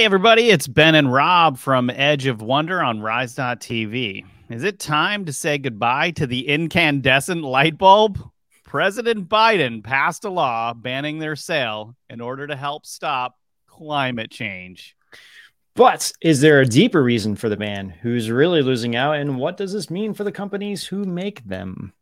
Hey, everybody, it's Ben and Rob from Edge of Wonder on Rise.tv. Is it time to say goodbye to the incandescent light bulb? President Biden passed a law banning their sale in order to help stop climate change. But is there a deeper reason for the ban? Who's really losing out? And what does this mean for the companies who make them?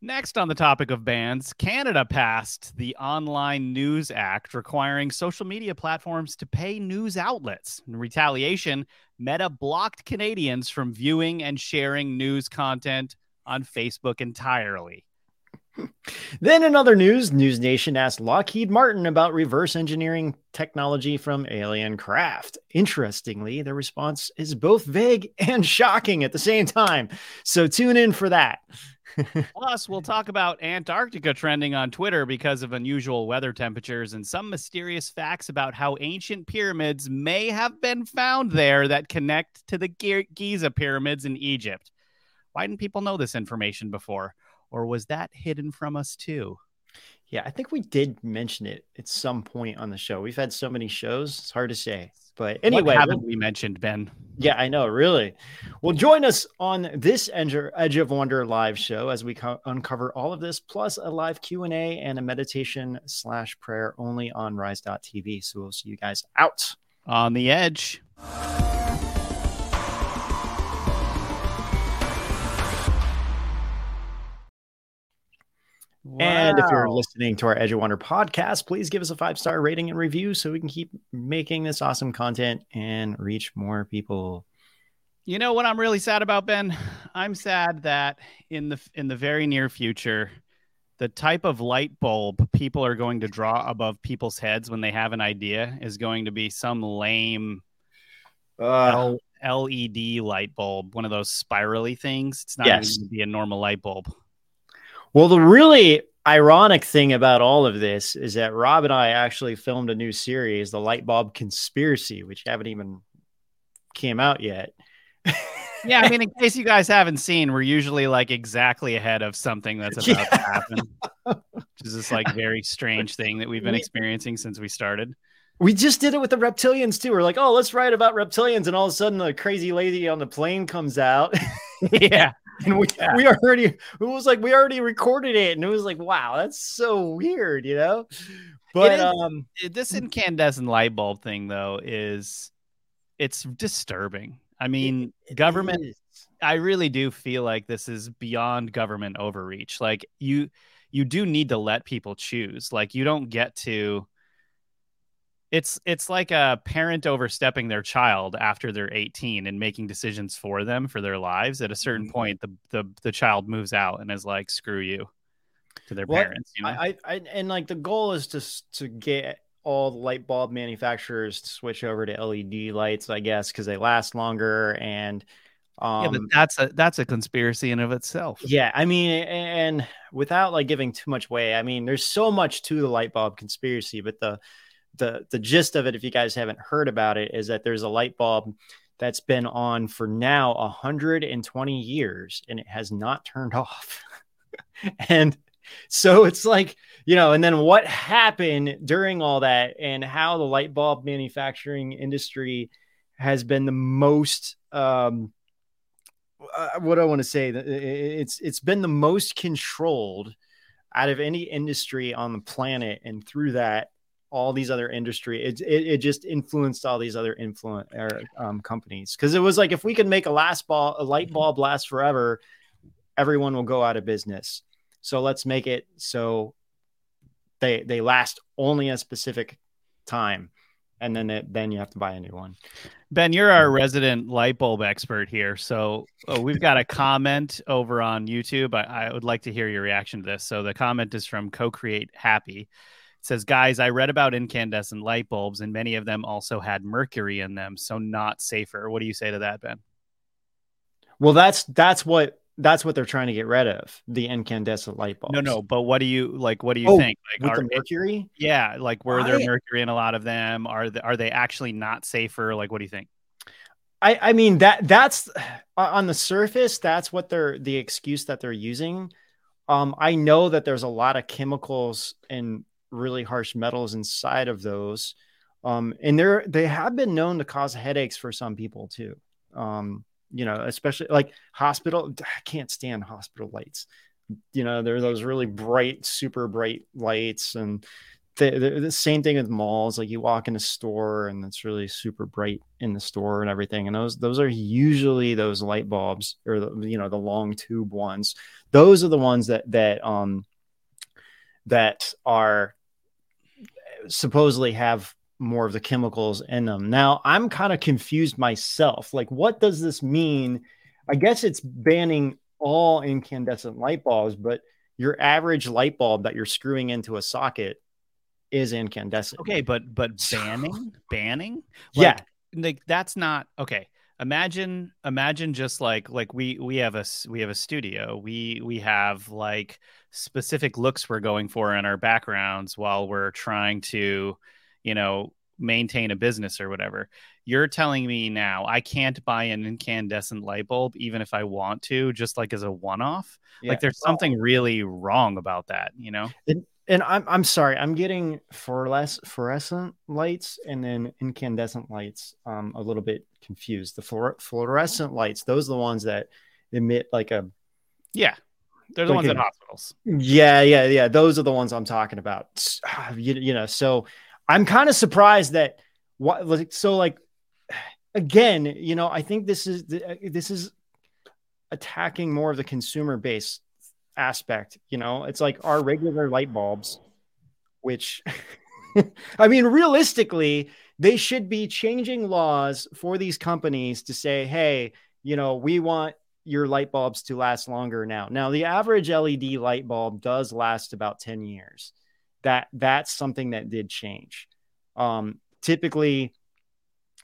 Next, on the topic of bans, Canada passed the Online News Act requiring social media platforms to pay news outlets. In retaliation, Meta blocked Canadians from viewing and sharing news content on Facebook entirely. Then, in other news, News Nation asked Lockheed Martin about reverse engineering technology from alien craft. Interestingly, the response is both vague and shocking at the same time. So, tune in for that. Plus, we'll talk about Antarctica trending on Twitter because of unusual weather temperatures and some mysterious facts about how ancient pyramids may have been found there that connect to the Giza pyramids in Egypt. Why didn't people know this information before? Or was that hidden from us too? Yeah, I think we did mention it at some point on the show. We've had so many shows, it's hard to say. But anyway, what haven't we mentioned, Ben? Yeah, I know, really. Well, join us on this Edge of Wonder live show as we co- uncover all of this, plus a live Q&A and a meditation slash prayer only on rise.tv. So we'll see you guys out. On the edge. Wow. And if you're listening to our Edge of Wonder podcast, please give us a five star rating and review so we can keep making this awesome content and reach more people. You know what I'm really sad about, Ben? I'm sad that in the in the very near future, the type of light bulb people are going to draw above people's heads when they have an idea is going to be some lame uh, LED light bulb, one of those spirally things. It's not yes. going to be a normal light bulb. Well, the really ironic thing about all of this is that Rob and I actually filmed a new series, The Light Bulb Conspiracy, which haven't even came out yet. yeah, I mean, in case you guys haven't seen, we're usually like exactly ahead of something that's about yeah. to happen, which is this like very strange thing that we've been experiencing since we started. We just did it with the reptilians too. We're like, oh, let's write about reptilians, and all of a sudden, the crazy lady on the plane comes out. yeah, and we yeah. we already it was like we already recorded it, and it was like, wow, that's so weird, you know. But um, this incandescent light bulb thing though is it's disturbing. I mean, it, it government. Is. I really do feel like this is beyond government overreach. Like you, you do need to let people choose. Like you don't get to it's it's like a parent overstepping their child after they're 18 and making decisions for them for their lives at a certain mm-hmm. point the the, the child moves out and is like screw you to their well, parents you know? I, I and like the goal is to to get all the light bulb manufacturers to switch over to led lights i guess because they last longer and um, yeah, but um, that's a that's a conspiracy in of itself. Yeah, I mean, and without like giving too much away, I mean, there's so much to the light bulb conspiracy, but the the the gist of it, if you guys haven't heard about it, is that there's a light bulb that's been on for now 120 years and it has not turned off. and so it's like, you know, and then what happened during all that and how the light bulb manufacturing industry has been the most um uh, what I want to say it's it's been the most controlled out of any industry on the planet and through that all these other industry it, it, it just influenced all these other influence um, companies. Because it was like if we can make a last ball a light bulb last forever everyone will go out of business. So let's make it so they they last only a specific time and then it, then you have to buy a new one. Ben you're our resident light bulb expert here so uh, we've got a comment over on youtube. I, I would like to hear your reaction to this. So the comment is from co-create happy says, guys, I read about incandescent light bulbs, and many of them also had mercury in them, so not safer. What do you say to that, Ben? Well, that's that's what that's what they're trying to get rid of the incandescent light bulbs. No, no, but what do you like? What do you oh, think? Like, with are, the mercury? Yeah, like were there mercury in a lot of them? Are they, are they actually not safer? Like, what do you think? I I mean that that's on the surface. That's what they're the excuse that they're using. Um, I know that there's a lot of chemicals and really harsh metals inside of those. Um, and they're they have been known to cause headaches for some people too. Um, you know, especially like hospital. I can't stand hospital lights. You know, they're those really bright, super bright lights, and the, the same thing with malls. Like you walk in a store and it's really super bright in the store and everything. And those those are usually those light bulbs or the, you know the long tube ones. Those are the ones that that um that are supposedly have more of the chemicals in them. Now I'm kind of confused myself. Like, what does this mean? I guess it's banning all incandescent light bulbs, but your average light bulb that you're screwing into a socket is incandescent. Okay, but but banning, banning, like, yeah, like that's not okay. Imagine, imagine just like like we we have a we have a studio. We we have like specific looks we're going for in our backgrounds while we're trying to, you know, maintain a business or whatever. You're telling me now I can't buy an incandescent light bulb even if I want to, just like as a one off. Yeah. Like there's something really wrong about that, you know? and I'm I'm sorry, I'm getting fluores- fluorescent lights and then incandescent lights um a little bit confused. The fluor- fluorescent lights, those are the ones that emit like a yeah, they're the like ones a, in hospitals. Yeah, yeah, yeah. Those are the ones I'm talking about. You, you know, so I'm kind of surprised that what like so like again, you know, I think this is this is attacking more of the consumer base aspect. You know, it's like our regular light bulbs, which I mean, realistically, they should be changing laws for these companies to say, hey, you know, we want your light bulbs to last longer now. Now, the average LED light bulb does last about 10 years. That that's something that did change. Um, typically,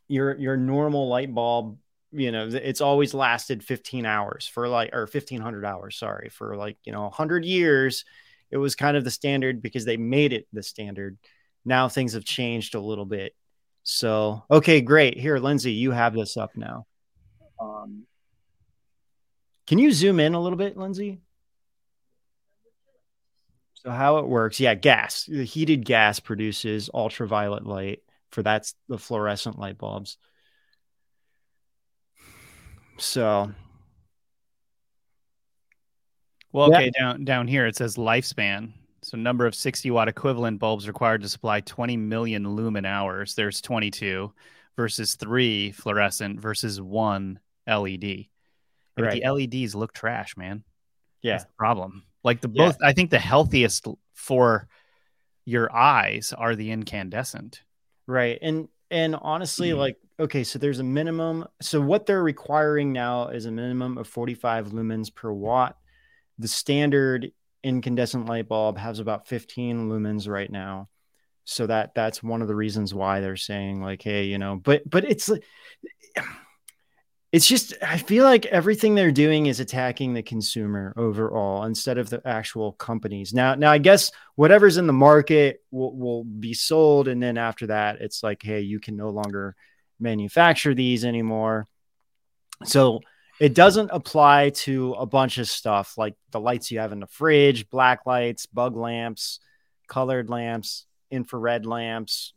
your your normal light bulb you know it's always lasted 15 hours for like or 1500 hours sorry for like you know 100 years it was kind of the standard because they made it the standard. Now things have changed a little bit. So okay great. Here lindsay you have this up now. Um, can you zoom in a little bit lindsay? So how it works yeah gas the heated gas produces ultraviolet light for that's the fluorescent light bulbs so, well, okay, yeah. down down here it says lifespan. So, number of 60 watt equivalent bulbs required to supply 20 million lumen hours. There's 22 versus three fluorescent versus one LED. Right. The LEDs look trash, man. Yeah. That's the problem. Like the both, yeah. I think the healthiest for your eyes are the incandescent. Right. And and honestly, mm-hmm. like okay, so there's a minimum. So what they're requiring now is a minimum of 45 lumens per watt. The standard incandescent light bulb has about 15 lumens right now. So that that's one of the reasons why they're saying like, hey, you know, but but it's it's just I feel like everything they're doing is attacking the consumer overall instead of the actual companies. Now, now I guess whatever's in the market will, will be sold, and then after that, it's like, hey, you can no longer manufacture these anymore. So it doesn't apply to a bunch of stuff like the lights you have in the fridge, black lights, bug lamps, colored lamps, infrared lamps.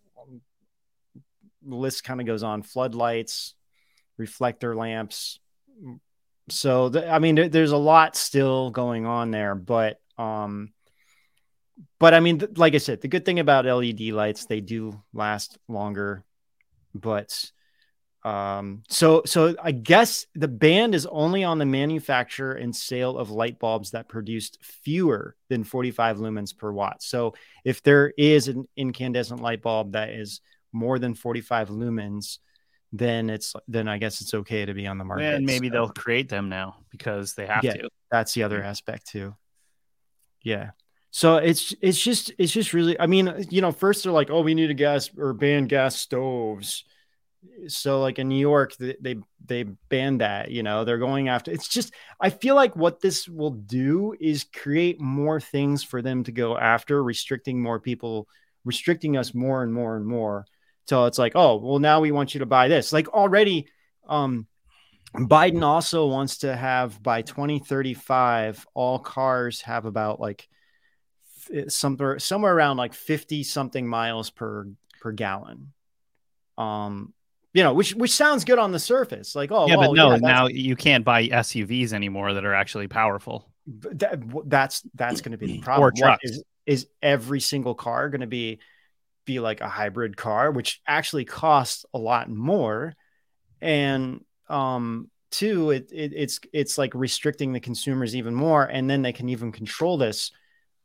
The list kind of goes on floodlights, reflector lamps. So, I mean, th- there's a lot still going on there, but, um, but I mean, th- like I said, the good thing about LED lights, they do last longer but um, so so I guess the ban is only on the manufacture and sale of light bulbs that produced fewer than 45 lumens per watt. So if there is an incandescent light bulb that is more than 45 lumens, then it's then I guess it's okay to be on the market. And maybe so. they'll create them now because they have yeah, to. That's the other mm. aspect too. Yeah. So it's it's just it's just really I mean you know first they're like oh we need a gas or ban gas stoves so like in New York they, they they banned that you know they're going after it's just I feel like what this will do is create more things for them to go after restricting more people restricting us more and more and more till it's like oh well now we want you to buy this like already um Biden also wants to have by 2035 all cars have about like somewhere somewhere around like 50 something miles per per gallon um, you know, which which sounds good on the surface, like oh, yeah, well, but no, yeah, now you can't buy SUVs anymore that are actually powerful. that, that's that's going to be the problem. Or trucks. is is every single car going to be be like a hybrid car, which actually costs a lot more, and um, two, it, it it's it's like restricting the consumers even more, and then they can even control this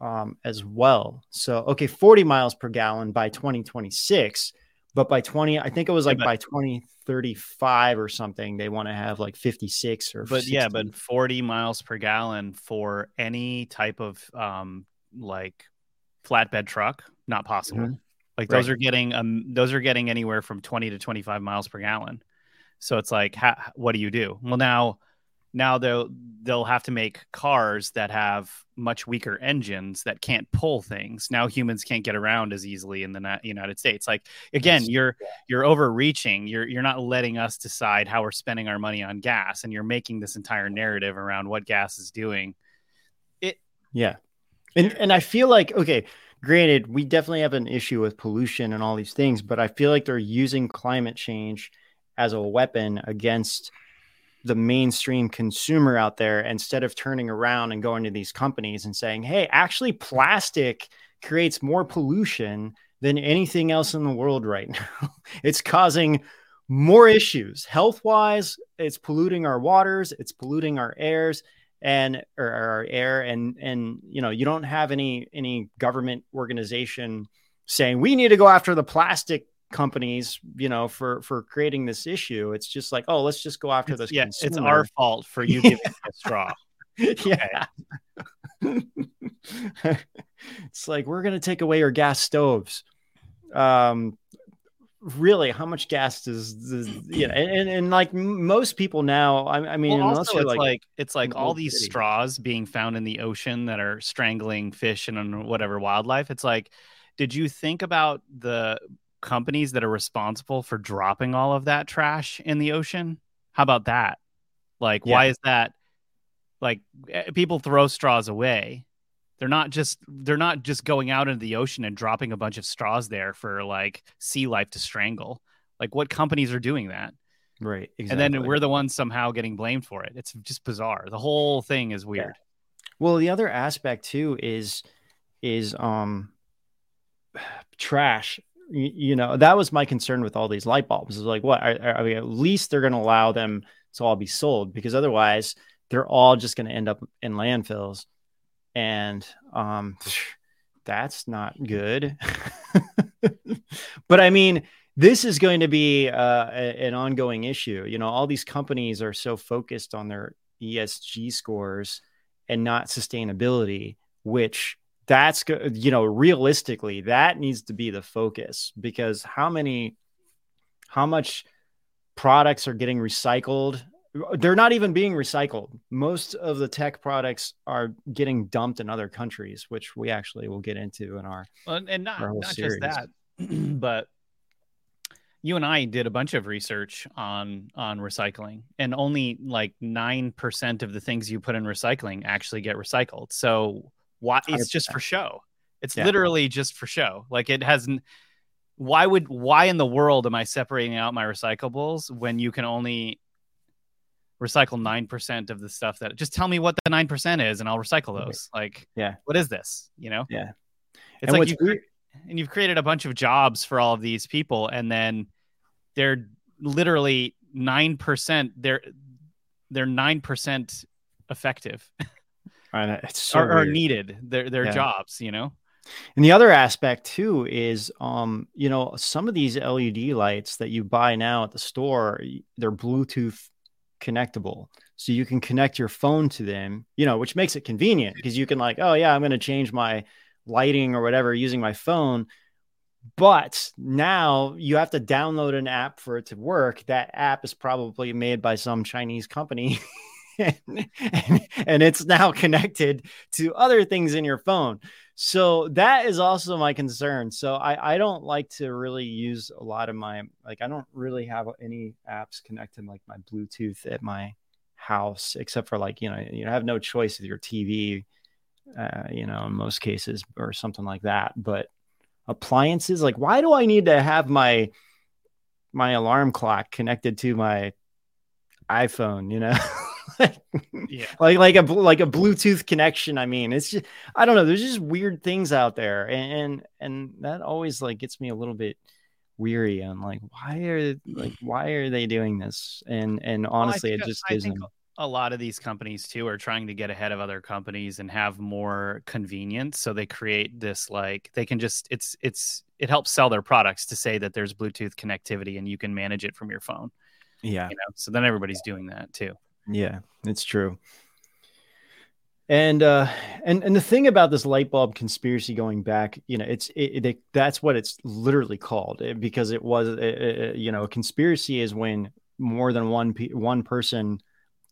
um, as well. So okay, forty miles per gallon by twenty twenty six. But by 20, I think it was like but- by 2035 or something, they want to have like 56 or But yeah, but 40 miles per gallon for any type of um like flatbed truck, not possible. Mhm. Like those are getting um those are getting anywhere from 20 to 25 miles per gallon. So it's like ha- what do you do? Well now now they'll they'll have to make cars that have much weaker engines that can't pull things. Now humans can't get around as easily in the Na- United States. Like again, you're you're overreaching. You're you're not letting us decide how we're spending our money on gas, and you're making this entire narrative around what gas is doing. It yeah. And and I feel like okay, granted, we definitely have an issue with pollution and all these things, but I feel like they're using climate change as a weapon against the mainstream consumer out there instead of turning around and going to these companies and saying, "Hey, actually plastic creates more pollution than anything else in the world right now. it's causing more issues health-wise, it's polluting our waters, it's polluting our airs and or our air and and you know you don't have any any government organization saying we need to go after the plastic companies you know for for creating this issue. It's just like oh let's just go after this yeah, it's our fault for you giving us a straw. yeah. It's like we're gonna take away your gas stoves. Um really how much gas does, does you know and, and, and like most people now i, I mean well, also, it's like, like, it's like all these city. straws being found in the ocean that are strangling fish and whatever wildlife. It's like, did you think about the companies that are responsible for dropping all of that trash in the ocean? How about that? Like, why is that? Like, eh, people throw straws away. They're not just they're not just going out into the ocean and dropping a bunch of straws there for like sea life to strangle. Like, what companies are doing that? right and then we're the ones somehow getting blamed for it. It's just bizarre. The whole thing is weird. Well, the other aspect too is is um trash. You, you know, that was my concern with all these light bulbs. Is like, what? I mean, at least they're going to allow them to all be sold because otherwise they're all just going to end up in landfills, and um, that's not good. but I mean, this is going to be uh, a- an ongoing issue. You know, all these companies are so focused on their ESG scores and not sustainability, which that's you know realistically that needs to be the focus because how many how much products are getting recycled they're not even being recycled most of the tech products are getting dumped in other countries which we actually will get into in our Well, and not, Our not series. just that, but you and I did a bunch of research on on recycling, and only like nine percent of the things you put in recycling actually get recycled. So why? It's just for show. It's Yeah. literally just for show. Like it hasn't. Why would why in the world am I separating out my recyclables when you can only recycle nine percent of the stuff that? Just tell me what the nine percent is, and I'll recycle those. Like, Yeah. what is this? You know? Yeah. It's And like you and you've created a bunch of jobs for all of these people and then they're literally 9% they're they're 9% effective know, it's so or, or needed their their Yeah. jobs you know And the other aspect too is, um, you know, some of these LED lights that you buy now at the store, they're Bluetooth connectable, so you can connect your phone to them. You know, which makes it convenient because you can like, oh yeah, I'm going to change my lighting or whatever using my phone. But now you have to download an app for it to work. That app is probably made by some Chinese company. and, and, it's now connected to other things in your phone. So that is also my concern. So I, I don't like to really use a lot of my like I don't really have any apps connected like my Bluetooth at my house except for like you know you have no choice with your TV, uh, you know in most cases or something like that. But appliances like why do I need to have my my alarm clock connected to my iPhone, you know. yeah. Like like a like a Bluetooth connection. I mean, it's just I don't know. There's just weird things out there, and and, and that always like gets me a little bit weary on like why are like why are they doing this? And and honestly, well, it just them a lot of these companies too are trying to get ahead of other companies and have more convenience so they create this like they can just it's it's it helps sell their products to say that there's bluetooth connectivity and you can manage it from your phone yeah you know so then everybody's doing that too yeah it's true and uh and and the thing about this light bulb conspiracy going back you know it's it, it that's what it's literally called eh, because it was it, it, you know a conspiracy is when more than one one person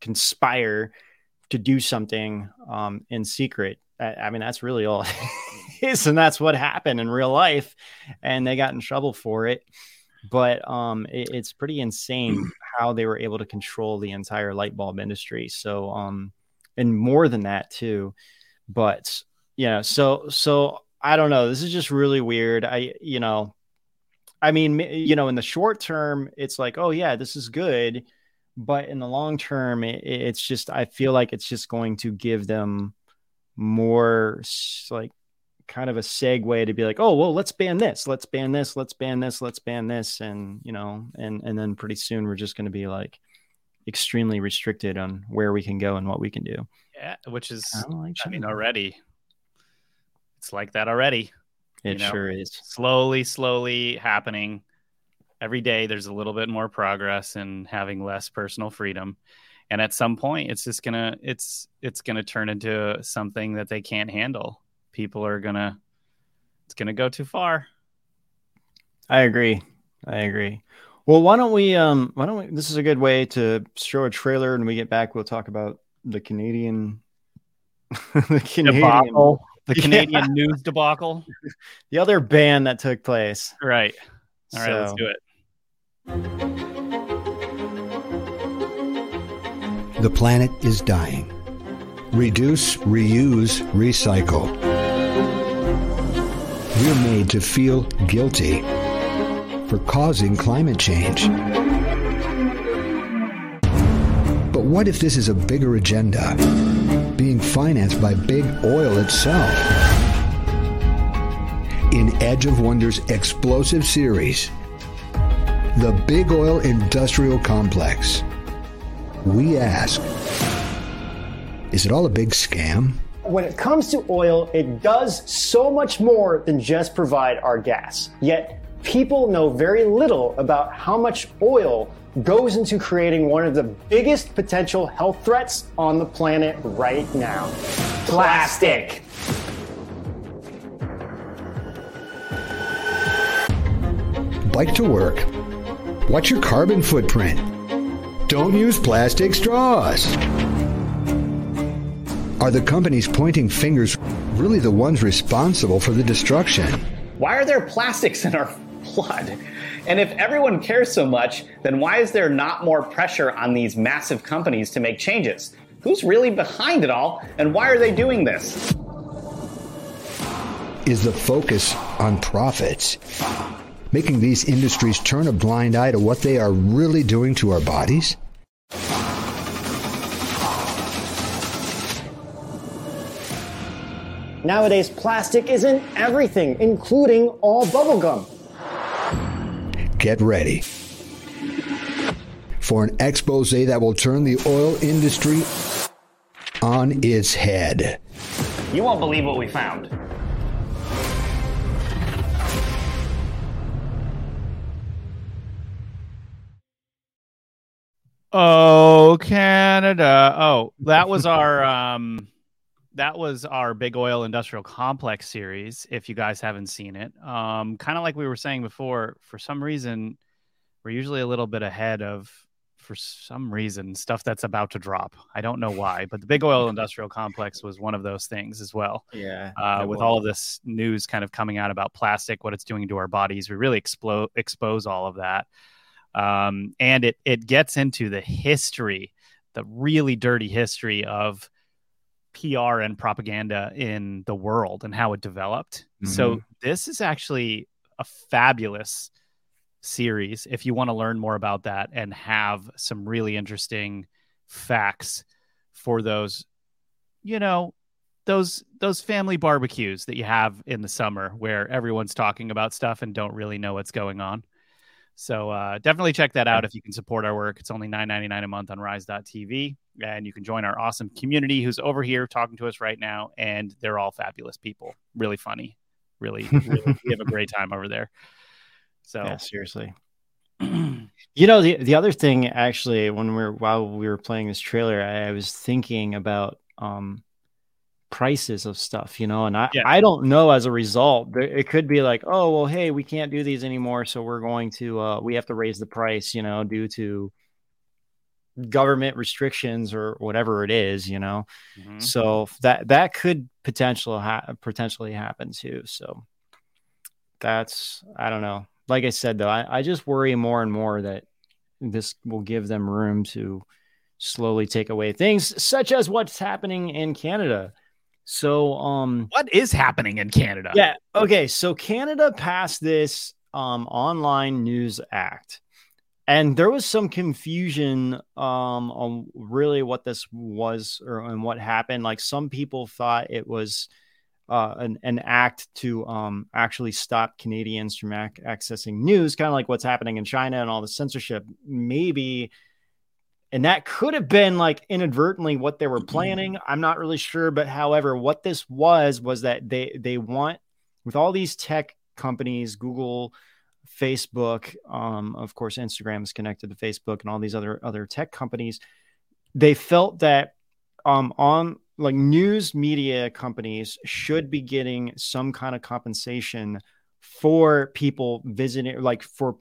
conspire to do something um, in secret. I, I, mean, that's really all it is, and that's what happened in real life, and they got in trouble for it. But um, it, it's pretty insane how they were able to control the entire light bulb industry. So, um, and more than that too. But yeah, so so I don't know. This is just really weird. I you know, I mean, you know, in the short term, it's like, oh yeah, this is good but in the long term it, it's just i feel like it's just going to give them more like kind of a segue to be like oh well let's ban this let's ban this let's ban this let's ban this and you know and and then pretty soon we're just going to be like extremely restricted on where we can go and what we can do. Yeah which is like i mean already it's like that already it you know? sure is. Slowly slowly happening. Every day there's a little bit more progress and having less personal freedom. And at some point it's just gonna it's it's gonna turn into something that they can't handle people are gonna it's gonna go too far i agree i agree well why don't we um why don't we this is a good way to show a trailer and we get back we'll talk about the canadian the canadian debacle. the canadian yeah. news debacle the other ban that took place right all right so, let's do it the planet is dying. Reduce, reuse, recycle. We're made to feel guilty for causing climate change. But what if this is a bigger agenda, being financed by big oil itself? In Edge of Wonder's explosive series, the Big Oil Industrial Complex. We ask Is it all a big scam? When it comes to oil, it does so much more than just provide our gas. Yet, people know very little about how much oil goes into creating one of the biggest potential health threats on the planet right now plastic. Bike to work What's your carbon footprint? Don't use plastic straws. Are the companies pointing fingers really the ones responsible for the destruction? Why are there plastics in our blood? And if everyone cares so much, then why is there not more pressure on these massive companies to make changes? Who's really behind it all, and why are they doing this? Is the focus on profits? making these industries turn a blind eye to what they are really doing to our bodies? Nowadays, plastic is in everything, including all bubblegum. Get ready for an expose that will turn the oil industry on its head. You won't believe what we found. Oh, Canada. Oh, that was our um that was our big oil industrial complex series if you guys haven't seen it. Um kind of like we were saying before, for some reason we're usually a little bit ahead of for some reason stuff that's about to drop. I don't know why, but the big oil industrial complex was one of those things as well. Yeah. Uh, with all of this news kind of coming out about plastic, what it's doing to our bodies, we really explode expose all of that um, and it it gets into the history, the really dirty history of PR and propaganda in the world and how it developed. Mm-hmm. So this is actually a fabulous series if you want to learn more about that and have some really interesting facts for those, you know, those those family barbecues that you have in the summer where everyone's talking about stuff and don't really know what's going on. So uh, definitely check that out if you can support our work. It's only $9.99 a month on rise.tv. And you can join our awesome community who's over here talking to us right now. And they're all fabulous people. Really funny. Really, really we have a great time over there. So yeah, seriously. you know, the the other thing actually, when we are while we were playing this trailer, I, I was thinking about um prices of stuff, you know, and I, yeah. I don't know as a result, it could be like, oh, well, hey, we can't do these anymore. So we're going to, uh, we have to raise the price, you know, due to government restrictions or whatever it is, you know. Mm-hmm. So that, that could potential ha- potentially happen too. So that's, I don't know. Like I said, though, I, I just worry more and more that this will give them room to slowly take away things such as what's happening in Canada so, um, what is happening in Canada? Yeah. Okay. So, Canada passed this um, Online News Act, and there was some confusion um, on really what this was or and what happened. Like, some people thought it was uh, an, an act to um, actually stop Canadians from ac- accessing news, kind of like what's happening in China and all the censorship. Maybe and that could have been like inadvertently what they were mm-hmm. planning. I'm not really sure, but however, what this was was that they they want with all these tech companies, Google, Facebook, um, of course, Instagram is connected to Facebook and all these other other tech companies. They felt that um, on like news media companies should be getting some kind of compensation for people visiting, like for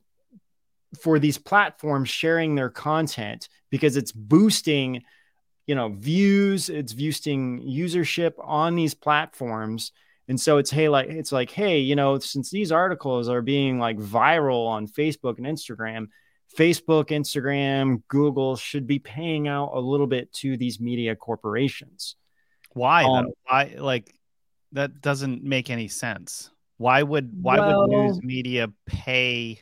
for these platforms sharing their content because it's boosting you know views it's boosting usership on these platforms and so it's hey like it's like hey you know since these articles are being like viral on facebook and instagram facebook instagram google should be paying out a little bit to these media corporations why um, why like that doesn't make any sense why would why well, would news media pay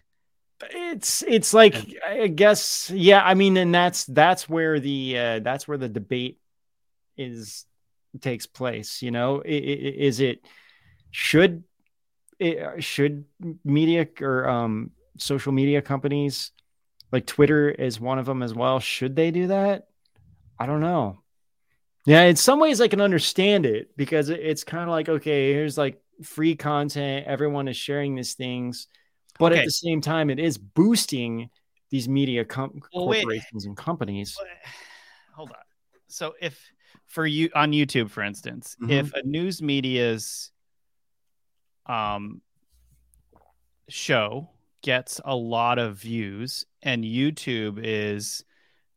it's it's like I guess yeah. I mean, and that's that's where the uh, that's where the debate is takes place. You know, is it should it, should media or um, social media companies like Twitter is one of them as well. Should they do that? I don't know. Yeah, in some ways I can understand it because it's kind of like okay, here's like free content. Everyone is sharing these things but okay. at the same time, it is boosting these media com- well, corporations wait. and companies. Hold on. So if for you on YouTube, for instance, mm-hmm. if a news media's um show gets a lot of views and YouTube is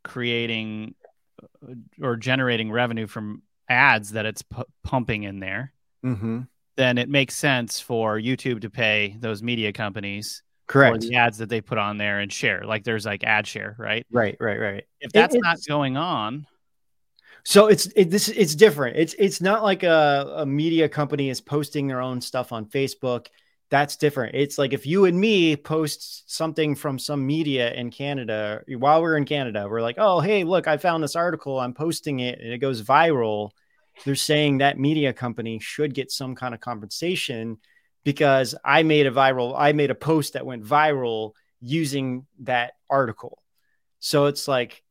creating uh, or generating revenue from ads that it's pu- pumping in there, mm-hmm then it makes sense for YouTube to pay those media companies correct the ads that they put on there and share. Like there's like ad share, right? Right, right, right. If that's it, not going on, so it's it, this it's different. It's it's not like a, a media company is posting their own stuff on Facebook. That's different. It's like if you and me post something from some media in Canada while we're in Canada, we're like, oh hey, look, I found this article. I'm posting it, and it goes viral they're saying that media company should get some kind of compensation because I made a viral, I made a post that went viral using that article. So it's like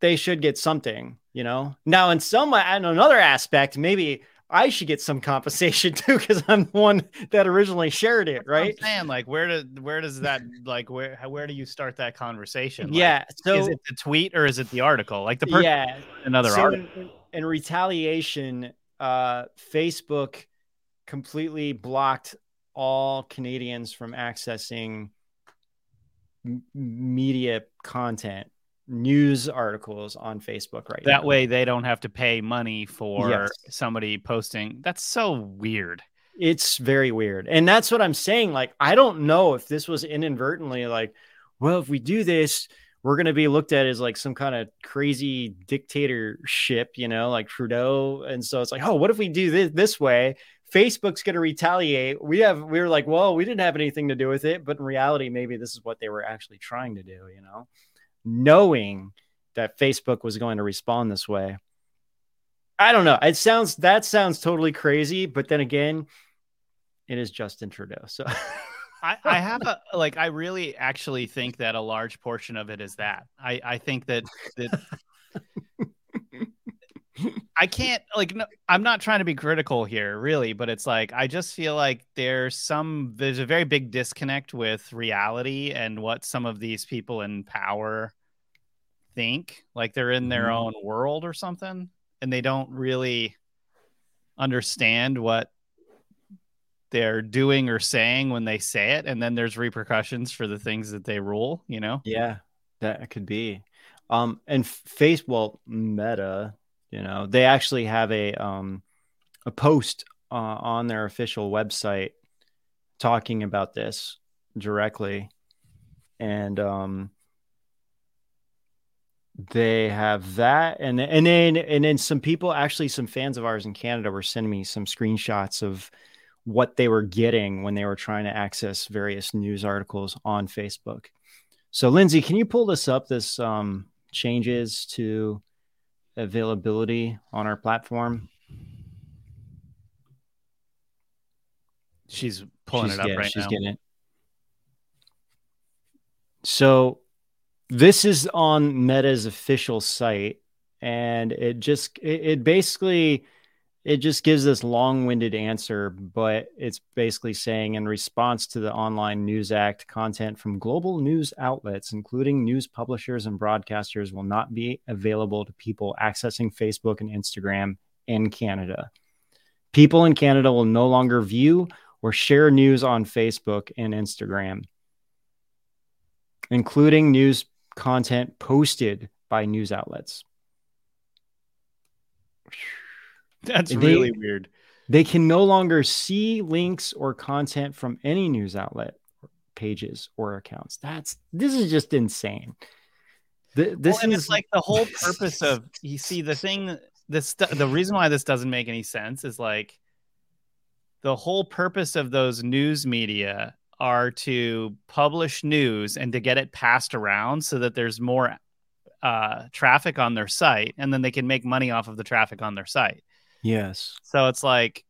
they should get something, you know. Now, in some and another aspect, maybe I should get some compensation too because I'm the one that originally shared it, right? Man, like where do where does that like where where do you start that conversation? Like, yeah, so is it the tweet or is it the article? Like the person yeah, another so article in retaliation, uh, Facebook completely blocked all Canadians from accessing media content, news articles on Facebook right that now. Way they don't have to pay money for yes. somebody posting. That's so weird. It's very weird. And that's what I'm saying. Like, I don't know if this was inadvertently like, well, if we do this, we're going to be looked at as like some kind of crazy dictatorship, you know, like Trudeau. And so it's like, oh, what if we do this this way? Facebook's going to retaliate. We have, we were like, well, we didn't have anything to do with it. But in reality, maybe this is what they were actually trying to do, you know, knowing that Facebook was going to respond this way. I don't know. It sounds, that sounds totally crazy. But then again, it is Justin Trudeau. So I, I have a like I really actually think that a large portion of it is that. I, I think that that I can't like no, I'm not trying to be critical here really, but it's like I just feel like there's some there's a very big disconnect with reality and what some of these people in power think. Like they're in their mm-hmm. own world or something and they don't really understand what they're doing or saying when they say it and then there's repercussions for the things that they rule you know yeah that could be um and face well meta you know they actually have a um a post uh, on their official website talking about this directly and um they have that and and then and then some people actually some fans of ours in Canada were sending me some screenshots of what they were getting when they were trying to access various news articles on Facebook. So, Lindsay, can you pull this up? This um, changes to availability on our platform. She's pulling she's, it up yeah, right she's now. Getting it. So, this is on Meta's official site, and it just it, it basically it just gives this long-winded answer but it's basically saying in response to the online news act content from global news outlets including news publishers and broadcasters will not be available to people accessing facebook and instagram in canada. People in canada will no longer view or share news on facebook and instagram including news content posted by news outlets That's they, really weird. They can no longer see links or content from any news outlet pages or accounts. That's this is just insane. The, this well, is like the whole purpose of you see the thing this the reason why this doesn't make any sense is like the whole purpose of those news media are to publish news and to get it passed around so that there's more uh, traffic on their site and then they can make money off of the traffic on their site Yes. So it's like,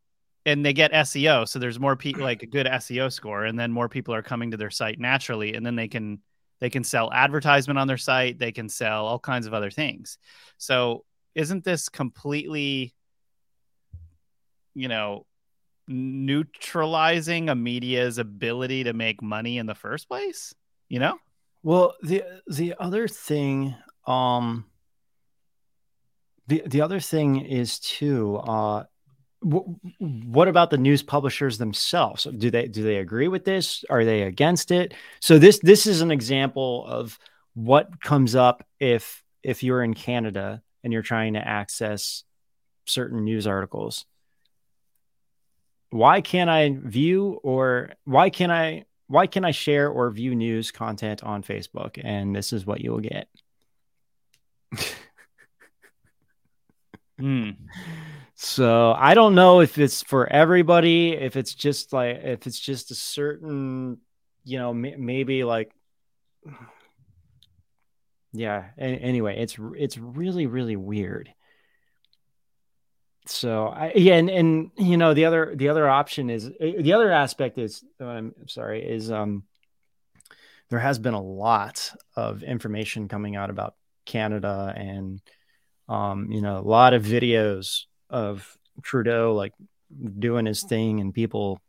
and they get SEO, so there's more people like a good SEO score, and then more people are coming to their site naturally, and then they can they can sell advertisement on their site, they can sell all kinds of other things. So isn't this completely, you know, neutralizing a media's ability to make money in the first place? You know. Well, the the other thing, um, the the other thing is too. Uh, what about the news publishers themselves? Do they do they agree with this? Are they against it? So this this is an example of what comes up if if you're in Canada and you're trying to access certain news articles. Why can't I view or why can I why can I share or view news content on Facebook? And this is what you will get. Mm. So I don't know if it's for everybody, if it's just like if it's just a certain, you know, m- maybe like, yeah. A- anyway, it's it's really really weird. So I yeah, and and you know the other the other option is eh, the other aspect is I'm sorry is um there has been a lot of information coming out about Canada and um, you know, a lot of videos of Trudeau like doing his thing and people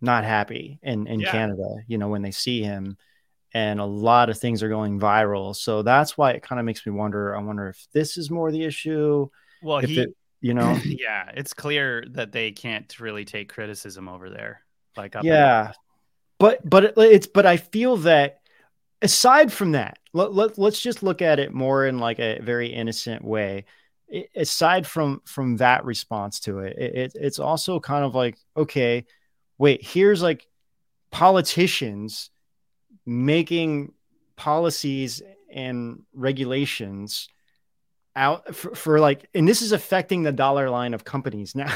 not happy in, in yeah. Canada, you know, when they see him. And a lot of things are going viral. So that's why it kind of makes me wonder. I wonder if this is more the issue. Well, he, it, you know, yeah, it's clear that they can't really take criticism over there. Like, yeah, but but it, it's but I feel that aside from that, let, let, let's just look at it more in like a very innocent way. It, aside from from that response to it, it, it, it's also kind of like, okay, wait, here's like politicians making policies and regulations out for, for like, and this is affecting the dollar line of companies now.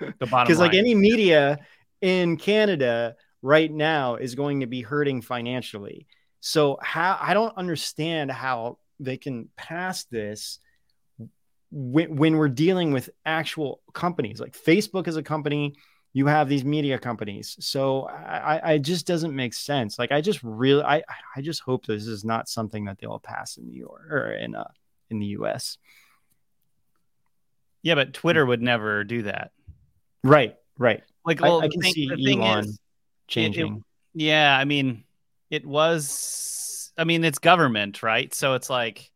The bottom because like any media in Canada right now is going to be hurting financially. So how I don't understand how they can pass this when, when we're dealing with actual companies like Facebook is a company. You have these media companies, so I, I just doesn't make sense. Like I just really, I, I just hope this is not something that they'll pass in New York or in uh in the U.S. yeah, but Twitter would never do that. Right, right. Like, I- well, I the can thing- see Elon is- Changing. Yeah, I mean, it was. I mean, it's government, right? So it's like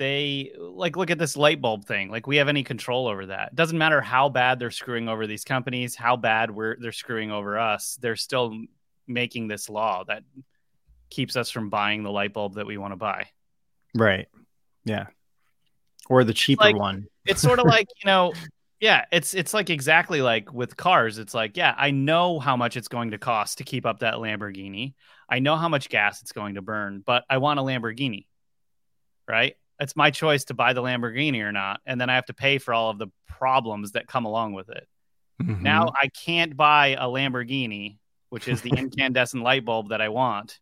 they like look at this light bulb thing. Like we have any control over that? It doesn't matter how bad they're screwing over these companies, how bad we're they're screwing over us. They're still making this law that keeps us from buying the light bulb that we want to buy. Right. Yeah. Or the cheaper like- one. It's sort of like you know. Yeah, it's it's like exactly like with cars. It's like, yeah, I know how much it's going to cost to keep up that Lamborghini. I know how much gas it's going to burn, but I want a Lamborghini. Right? It's my choice to buy the Lamborghini or not, and then I have to pay for all of the problems that come along with it. Mm-hmm. Now I can't buy a Lamborghini, which is the incandescent light bulb that I want,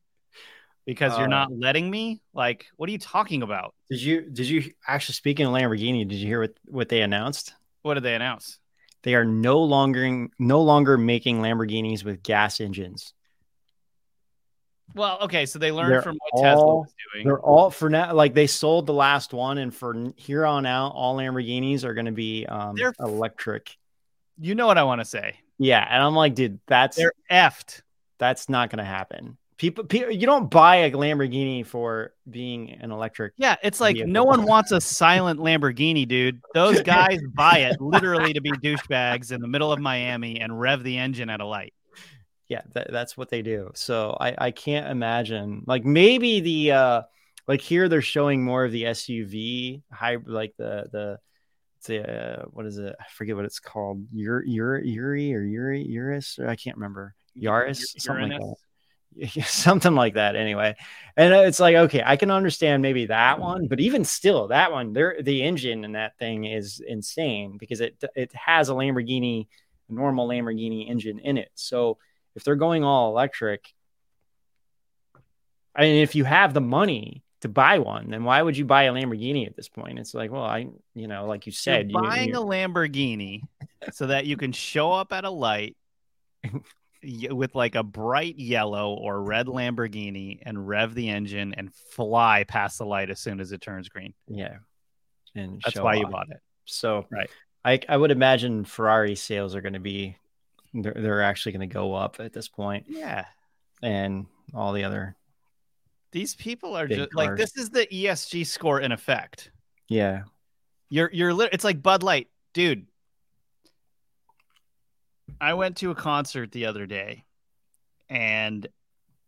because you're Uh, not letting me. Like, what are you talking about? Did you did you actually speaking of Lamborghini, did you hear what, what they announced? What did they announce? They are no longer no longer making Lamborghinis with gas engines. Well, okay, so they learned They're from what Tesla all- was doing. They're all for now like they sold the last one and for here on out all Lamborghinis are going to be um They're- electric. You know what I want to say? Yeah, and I'm like, dude, that's They're effed. that's not going to happen. People, people, you don't buy a Lamborghini for being an electric. Yeah, it's like Vehicle. no one wants a silent Lamborghini, dude. Those guys buy it literally to be douchebags in the middle of Miami and rev the engine at a light. yeah that, that's what they do so i i can't imagine like maybe the uh like here they're showing more of the suv hybrid like the the it's a uh, what is it i forget what it's called Ur, Ur, Uri or Uri Urus or i can't remember Yaris something like that something like that anyway and uh, it's like okay i can understand maybe that one but even still that one there the engine in that thing is insane because it it has a lamborghini a normal lamborghini engine in it so if they're going all electric I mean, if you have the money to buy one, then why would you buy a Lamborghini at this point? It's like, well, I, you know, like you said, You're you- buying you- a Lamborghini so that you can show up at a light with like a bright yellow or red Lamborghini and rev the engine and fly past the light as soon as it turns green. yeah, and That's why you bought it. So, Right. I, I would imagine Ferrari sales are going to be, they're, they're actually going to go up at this point, Yeah. and all the other, These people are just like this is the ESG score in effect. yeah, You're you're it's like Bud Light, dude. I went to a concert the other day and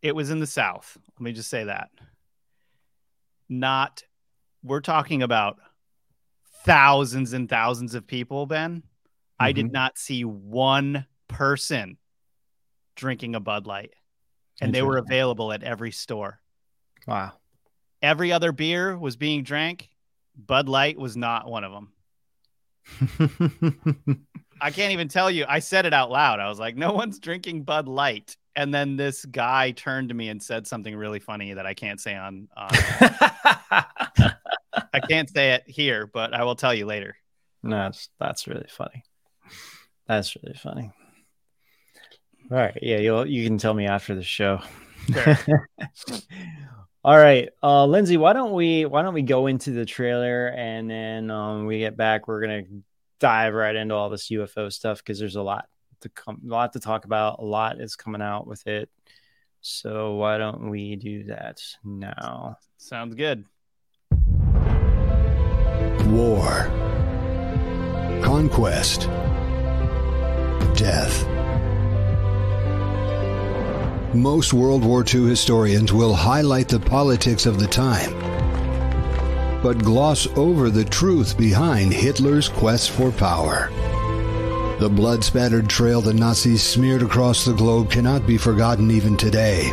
it was in the South. Let me just say that. Not we're talking about thousands and thousands of people, Ben. I did Mhm. not see one person drinking a Bud Light. And they were available at every store. wow, Every other beer was being drank. Bud Light was not one of them. I can't even tell you. I said it out loud. I was like, no one's drinking Bud Light. And then this guy turned to me and said something really funny that I can't say on. on I can't say it here, but I will tell you later. No, that's that's really funny. That's really funny. All right, yeah, you you can tell me after the show. Fair. All right, uh, Lindsay, why don't we why don't we go into the trailer and then um, we get back, we're gonna dive right into all this UFO stuff because there's a lot to come, a lot to talk about. A lot is coming out with it. So why don't we do that now? Sounds good. war, conquest, death. Most World War II historians will highlight the politics of the time, but gloss over the truth behind Hitler's quest for power. The blood spattered trail the Nazis smeared across the globe cannot be forgotten even today.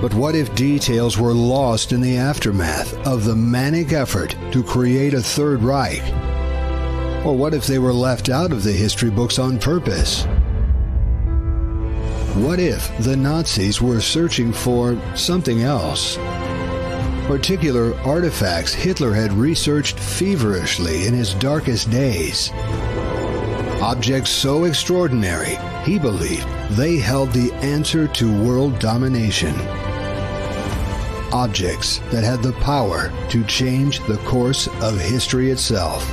But what if details were lost in the aftermath of the manic effort to create a Third Reich? Or what if they were left out of the history books on purpose? What if the Nazis were searching for something else? Particular artifacts Hitler had researched feverishly in his darkest days. Objects so extraordinary, he believed they held the answer to world domination. Objects that had the power to change the course of history itself.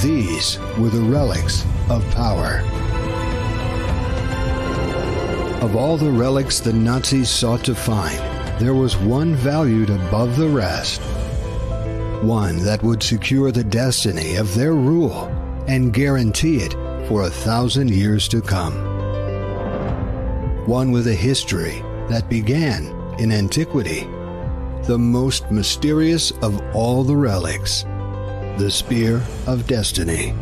These were the relics of power. Of all the relics the Nazis sought to find, there was one valued above the rest. One that would secure the destiny of their rule and guarantee it for a thousand years to come. One with a history that began in antiquity, the most mysterious of all the relics, the Spear of Destiny.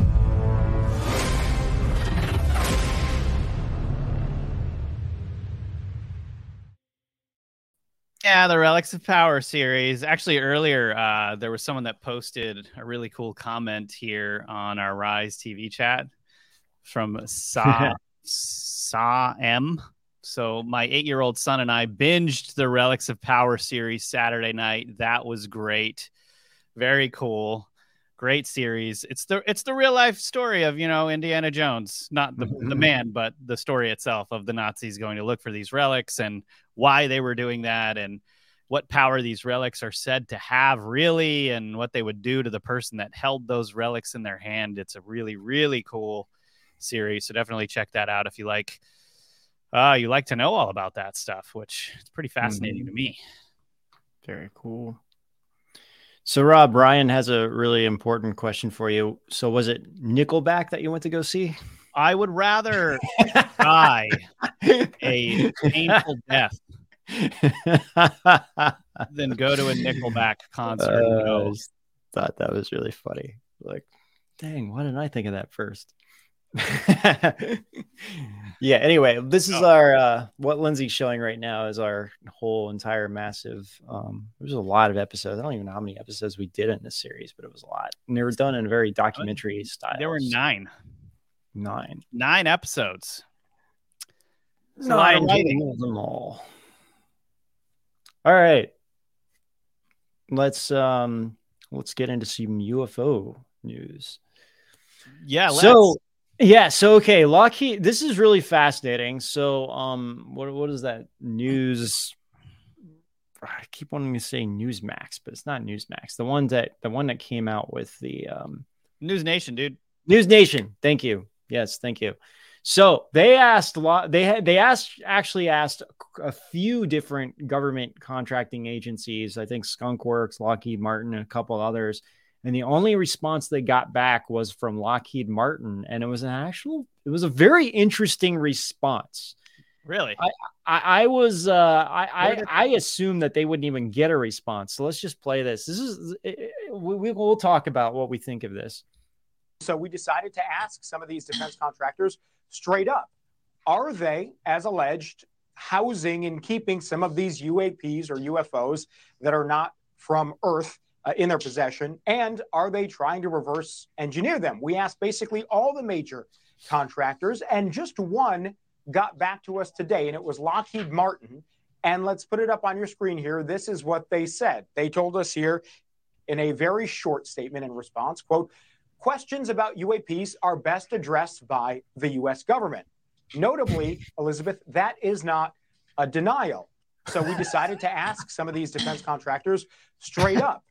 Yeah, the Relics of Power series. Actually, earlier uh, there was someone that posted a really cool comment here on our Rise TV chat from Sa Sa M. So my eight-year-old son and I binged the Relics of Power series Saturday night. That was great, very cool, great series. It's the it's the real life story of you know Indiana Jones, not the the man, but the story itself of the Nazis going to look for these relics and why they were doing that and what power these relics are said to have really and what they would do to the person that held those relics in their hand it's a really really cool series so definitely check that out if you like uh you like to know all about that stuff which is pretty fascinating Mm-hmm. to me Very cool. So, Rob, Ryan has a really important question for you. So, was it Nickelback that you went to go see? i would rather die a painful death than go to a nickelback concert Uh, I thought that was really funny. Like, dang, why didn't I think of that first? yeah. Anyway, this is Oh. our uh, what Lindsay's showing right now is our whole entire massive. Um, there's a lot of episodes. I don't even know how many episodes we did in this series, but it was a lot, and they were done in a very documentary style. there were nine nine. nine episodes It's a No, lot I of them all. All right. Let's um let's get into some UFO news. yeah let's. so yeah, so okay, Lockheed. This is really fascinating. So um, what what is that news? I keep wanting to say Newsmax, but it's not Newsmax. The one that the one that came out with the um news nation dude News Nation. Thank you. Yes, thank you. So they asked a lot. They had they asked actually asked a few different government contracting agencies. I think Skunk Works, Lockheed Martin, and a couple others. And the only response they got back was from Lockheed Martin, and it was an actual. It was a very interesting response. really I, I was uh, I, I Where I assumed that they wouldn't even get a response. So let's just play this. This is we, we- we'll talk about what we think of this. So we decided to ask some of these defense contractors straight up Are they, as alleged, housing and keeping some of these UAPs or UFOs that are not from Earth uh, in their possession? And are they trying to reverse engineer them? We asked basically all the major contractors, and just one got back to us today, and it was Lockheed Martin. And let's put it up on your screen here. This is what they said. They told us here in a very short statement in response, quote, questions about UAPs are best addressed by the US government. Notably, Elizabeth, that is not a denial. So we decided to ask some of these defense contractors straight up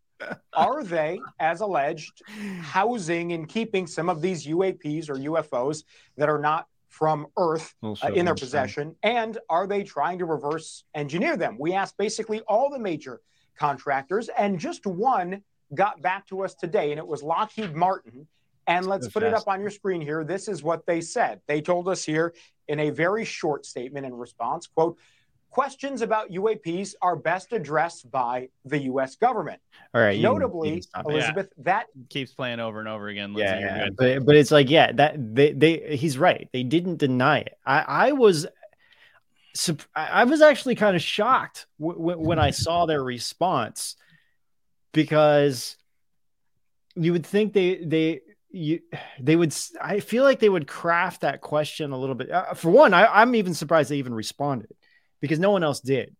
Are they, as alleged, housing and keeping some of these UAPs or UFOs that are not from Earth uh, in their possession? And are they trying to reverse engineer them? We asked basically all the major contractors, and just one got back to us today, and it was Lockheed Martin. And let's So put it up on your screen here. This is what they said. They told us here in a very short statement in response, quote, questions about UAPs are best addressed by the US government. All right. you you Notably, can stop. Elizabeth, that keeps playing over and over again Lindsay, yeah, yeah. but but it's like yeah that they they he's right they didn't deny it i i was i I was actually kind of shocked w- w- when i saw their response because you would think they they you they would i feel like they would craft that question a little bit uh, for one I, i'm even surprised they even responded because no one else did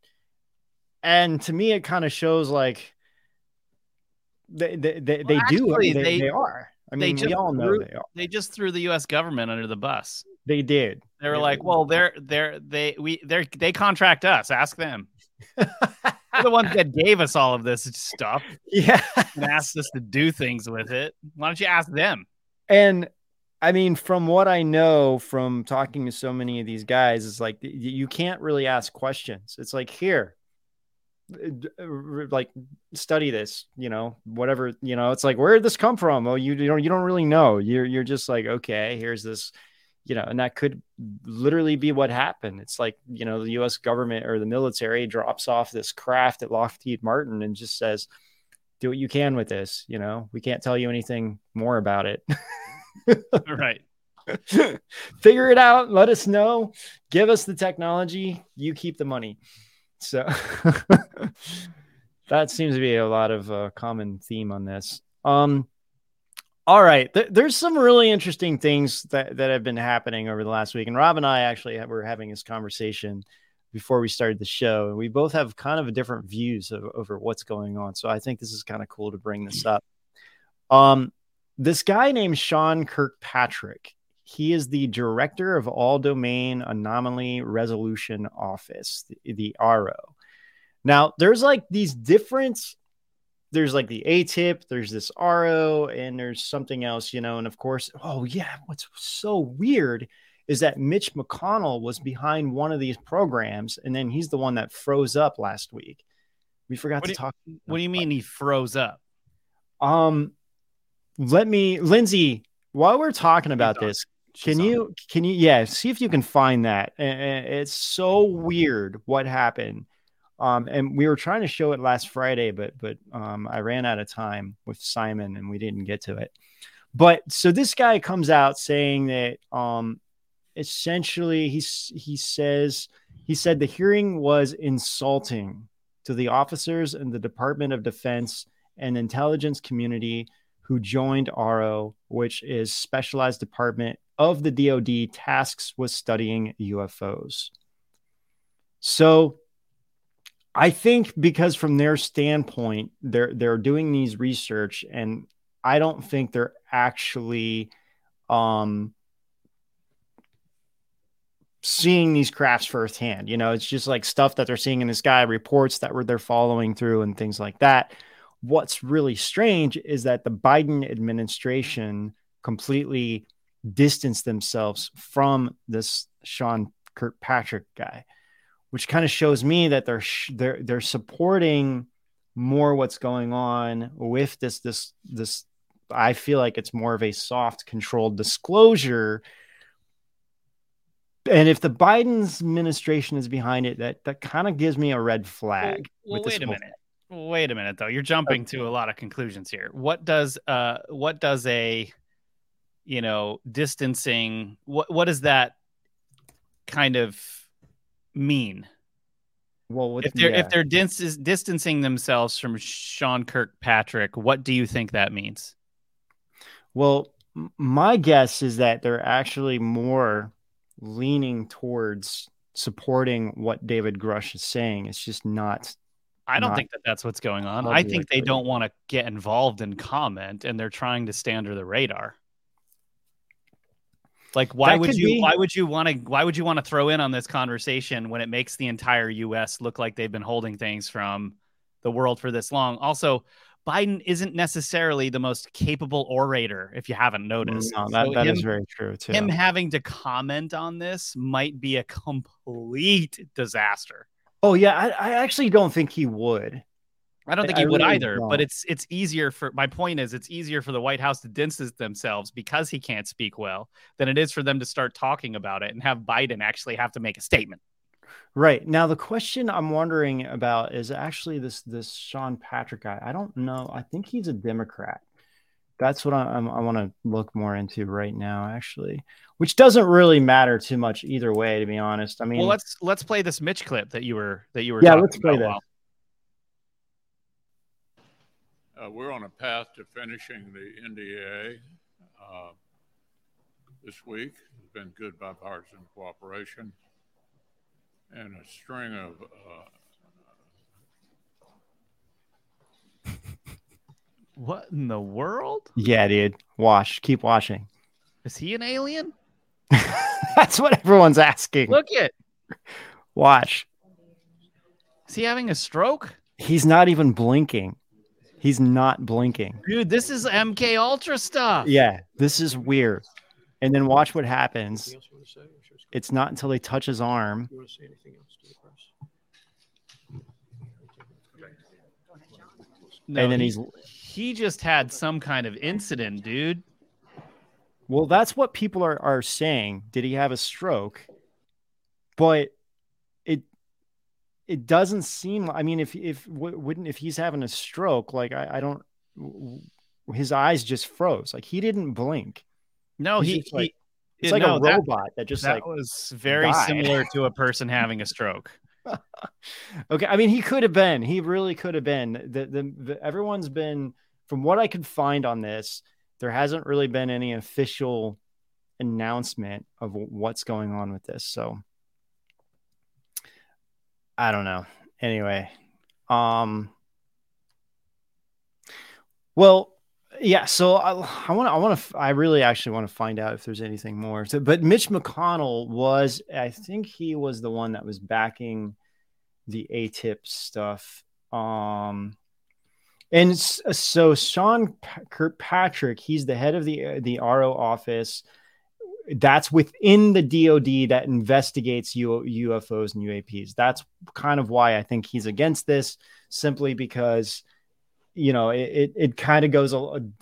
and to me it kind of shows like they they, they, well, they do they, they, they, are i mean we all know threw, they are they just threw the us government under the bus they did they were like well they're they're they we they're they contract us ask them the ones that gave us all of this stuff. Yeah. And asked us to do things with it. Why don't you ask them? And I mean, from what I know from talking to so many of these guys, it's like you can't really ask questions. It's like, here, uh, uh, like study this, you know, whatever, you know, it's like, where did this come from? Oh, you, you don't, you don't really know. You're, you're just like, okay, here's this you know, and that could literally be what happened. It's like, you know, the US government or the military drops off this craft at Lockheed Martin and just says, do what you can with this. You know, we can't tell you anything more about it. right. Figure it out. Let us know. Give us the technology. You keep the money. So that seems to be a lot of uh, common theme on this. Um, all right. Th- there's some really interesting things that, that have been happening over the last week. And Rob and I actually have, were having this conversation before we started the show. And we both have kind of a different views of, over what's going on. So I think this is kind of cool to bring this up. Um, this guy named Sean Kirkpatrick, he is the director of All Domain Anomaly Resolution Office, the, the AARO. Now, there's like these different there's like the AATIP, there's this RO, and there's something else, you know. And of course, oh yeah, what's so weird is that Mitch McConnell was behind one of these programs, and then he's the one that froze up last week. We forgot what to talk. What do you mean he froze up? Um, let me, Lindsay. While we're talking about this, can you can you yeah see if you can find that? It's so weird what happened um, and we were trying to show it last Friday, but but um, I ran out of time with Simon and we didn't get to it. But so this guy comes out saying that um, essentially he's he says he said the hearing was insulting to the officers in the Department of Defense and intelligence community who joined AARO, which is specialized department of the DoD tasks with studying UFOs. So I think because from their standpoint, they're they're doing these research, and I don't think they're actually um, seeing these crafts firsthand. You know, it's just like stuff that they're seeing in the sky, reports that were they're following through, and things like that. What's really strange is that the Biden administration completely distanced themselves from this Sean Kirkpatrick guy which kind of shows me that they're sh- they're they're supporting more what's going on with this this this I feel like it's more of a soft controlled disclosure. And if the Biden's administration is behind it that that kind of gives me a red flag well, well wait a minute wait a minute though you're jumping okay. to a lot of conclusions here what does uh what does a you know distancing what what does that kind of mean? Well, if they're yeah. if they're dis- distancing themselves from Sean Kirkpatrick, what do you think that means? Well, my guess is that they're actually more leaning towards supporting what David Grusch is saying. It's just not. I don't not think that that's what's going on. I think they don't want to get involved in comment, and they're trying to stay under the radar. Like why that would you be... why would you want to why would you want to throw in on this conversation when it makes the entire US look like they've been holding things from the world for this long? Also, Biden isn't necessarily the most capable orator, if you haven't noticed. No, that, so that him, is very true too. Him having to comment on this might be a complete disaster. Oh yeah, I, I actually don't think he would. I don't think I, he would really either, don't. but it's it's easier for my point is it's easier for the White House to distance themselves because he can't speak well than it is for them to start talking about it and have Biden actually have to make a statement. Right. Now the question I'm wondering about is actually this this Sean Patrick guy. I don't know. I think he's a Democrat. That's what I, I, I want to look more into right now, actually, which doesn't really matter too much either way, to be honest. I mean, well, let's let's play this Mitch clip that you were that you were. Yeah, let's play that. uh, we're on a path to finishing the NDAA uh, this week. It's been good bipartisan cooperation and a string of uh, What in the world? Yeah, dude. Wash. Keep washing. Is he an alien? That's what everyone's asking. Look it. Watch. Is he having a stroke? He's not even blinking. He's not blinking. Dude, this is MK Ultra stuff. Yeah, this is weird. And then watch what happens. It's not until they touch his arm. No, and then he's he just had some kind of incident, dude. well, that's what people are are saying. Did he have a stroke? But it it doesn't seem. Like I mean, if if wouldn't if he's having a stroke, like I, I don't. His eyes just froze. Like he didn't blink. No, He's he, like- he It's like no, a that- robot that, just that like was very died. similar to a person having a stroke. okay. I mean, he could have been. He really could have been. The, the the everyone's been from what I could find on this. There hasn't really been any official announcement of what's going on with this. So I don't know. Anyway, um, well, yeah. So I want to. I want to. I really actually want to find out if there's anything more. So, but Mitch McConnell was. I think he was the one that was backing the AATIP stuff. Um, and so Sean Kirkpatrick, he's the head of the the RO office. That's within the DoD that investigates UFOs and UAPs. That's kind of why I think he's against this, simply because you know it it, it kind of goes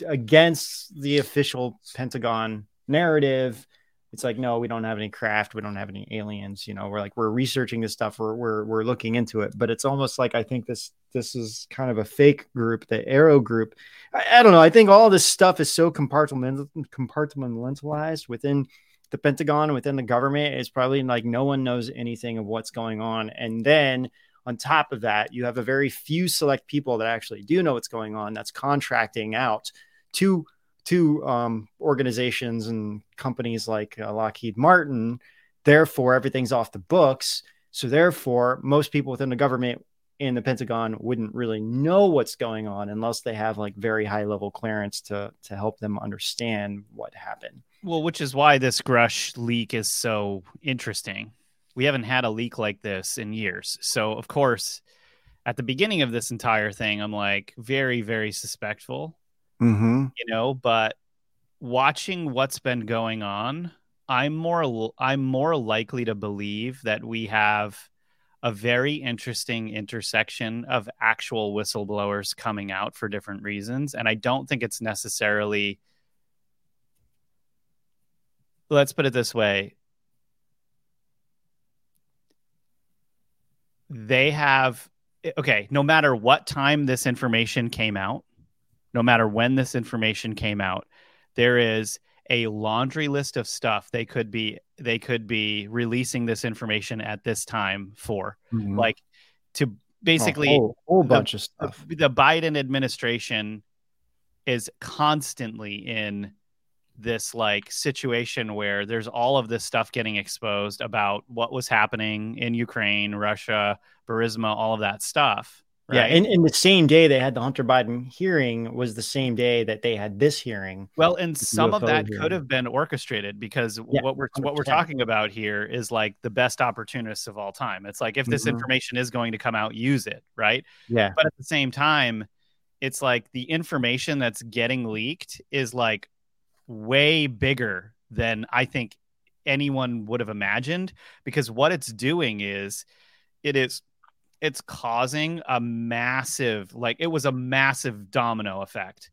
against the official Pentagon narrative. It's like no, we don't have any craft, we don't have any aliens. You know, we're like we're researching this stuff, we're we're we're looking into it, but it's almost like I think this this is kind of a fake group, the AARO group. I, I don't know. I think all this stuff is so compartment compartmentalized within the Pentagon, within the government. It's probably like no one knows anything of what's going on, and then on top of that, you have a very few select people that actually do know what's going on. That's contracting out to to um, organizations and companies like uh, Lockheed Martin. Therefore, everything's off the books. So, therefore, most people within the government in the Pentagon wouldn't really know what's going on unless they have like very high level clearance to to help them understand what happened. Well, which is why this Grusch leak is so interesting. We haven't had a leak like this in years. So, of course, at the beginning of this entire thing, I'm like very, very suspectful, Mm-hmm. you know, but watching what's been going on, I'm more I'm more likely to believe that we have a very interesting intersection of actual whistleblowers coming out for different reasons and I don't think it's necessarily let's put it this way they have okay no matter what time this information came out no matter when this information came out there is a laundry list of stuff they could be they could be releasing this information at this time for mm-hmm. like to basically a whole, whole the- bunch of stuff. the, the Biden administration is constantly in this like situation where there's all of this stuff getting exposed about what was happening in Ukraine, Russia, Burisma, all of that stuff. Yeah, and, and the same day they had the Hunter Biden hearing was the same day that they had this hearing. Well, and some of that hearing. could have been orchestrated because Yeah, what we're what we're talking about here is like the best opportunists of all time. It's like if this Mhm. information is going to come out, use it, right? Yeah, But at the same time, it's like the information that's getting leaked is like way bigger than I think anyone would have imagined because what it's doing is it is it's causing a massive like it was a massive domino effect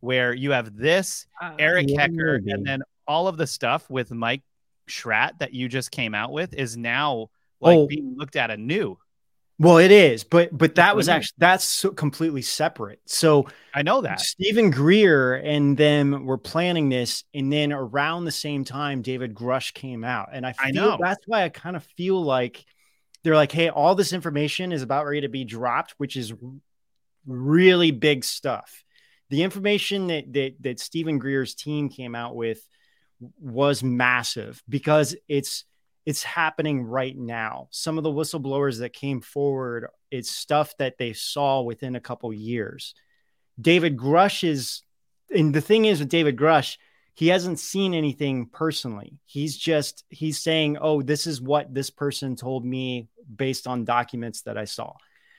where you have this uh, Eric yeah, Hecker maybe. and then all of the stuff with Mike Schratt that you just came out with is now like Oh. being looked at anew. Well, it is, but but that was actually that's so completely separate. So I know that. Steven Greer and them were planning this, and then around the same time, David Grusch came out, and I feel I know. that's why I kind of feel like they're like, hey, all this information is about ready to be dropped, which is really big stuff. the information that that, that Steven Greer's team came out with was massive because it's it's happening right now. Some of the whistleblowers that came forward, it's stuff that they saw within a couple years. David Grusch is, and the thing is with David Grusch, he hasn't seen anything personally. He's just he's saying, "Oh, this is what this person told me based on documents that I saw."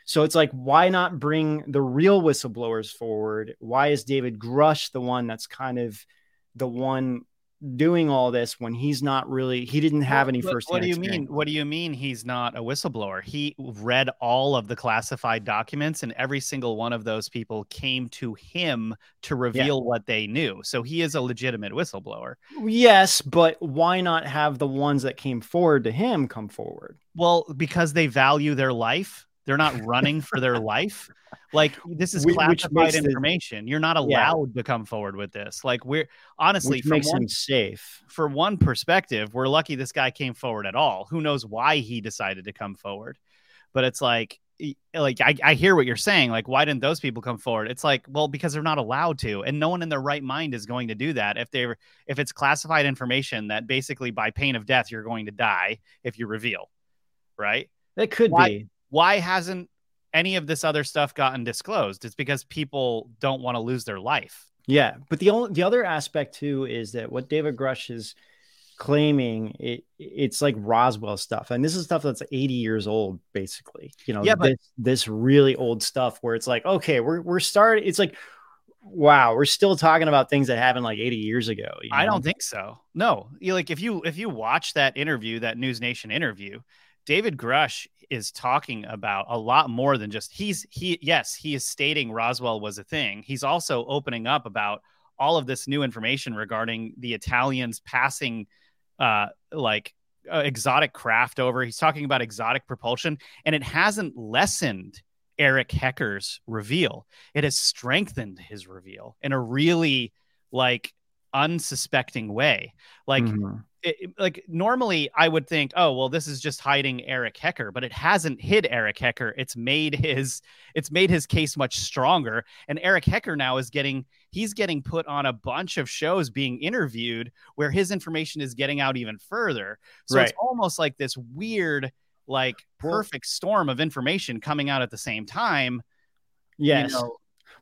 So it's like, why not bring the real whistleblowers forward? Why is David Grusch the one that's kind of the one doing all this when he's not really he didn't have any first what do you experience. mean what do you mean he's not a whistleblower he read all of the classified documents and every single one of those people came to him to reveal yeah. what they knew so he is a legitimate whistleblower yes but why not have the ones that came forward to him come forward well because they value their life they're not running for their life. Like this is classified information. You're not allowed yeah. to come forward with this. Like we're honestly Which makes one, safe. For one perspective, we're lucky this guy came forward at all. Who knows why he decided to come forward? But it's like like I, I hear what you're saying. Like, why didn't those people come forward? It's like, well, because they're not allowed to, and no one in their right mind is going to do that if they're if it's classified information that basically by pain of death you're going to die if you reveal, right? That could why, be why hasn't any of this other stuff gotten disclosed? It's because people don't want to lose their life. Yeah, but the only the other aspect too is that what David Grusch is claiming it it's like Roswell stuff, and this is stuff that's 80 years old, basically. You know, yeah, but this, this really old stuff where it's like, okay, we're we're starting. It's like, wow, we're still talking about things that happened like 80 years ago. You know? I don't think so. No, you like if you if you watch that interview, that News Nation interview, David Grusch is talking about a lot more than just he's he yes he is stating Roswell was a thing. He's also opening up about all of this new information regarding the Italians passing uh like uh, exotic craft over. He's talking about exotic propulsion and it hasn't lessened Eric Hecker's reveal. It has strengthened his reveal in a really like unsuspecting way. Like mm-hmm it, like normally I would think, oh well, this is just hiding Eric Hecker, but it hasn't hid Eric Hecker. It's made his it's made his case much stronger. And Eric Hecker now is getting he's getting put on a bunch of shows being interviewed where his information is getting out even further. So right. it's almost like this weird, like perfect storm of information coming out at the same time. Yes. You know,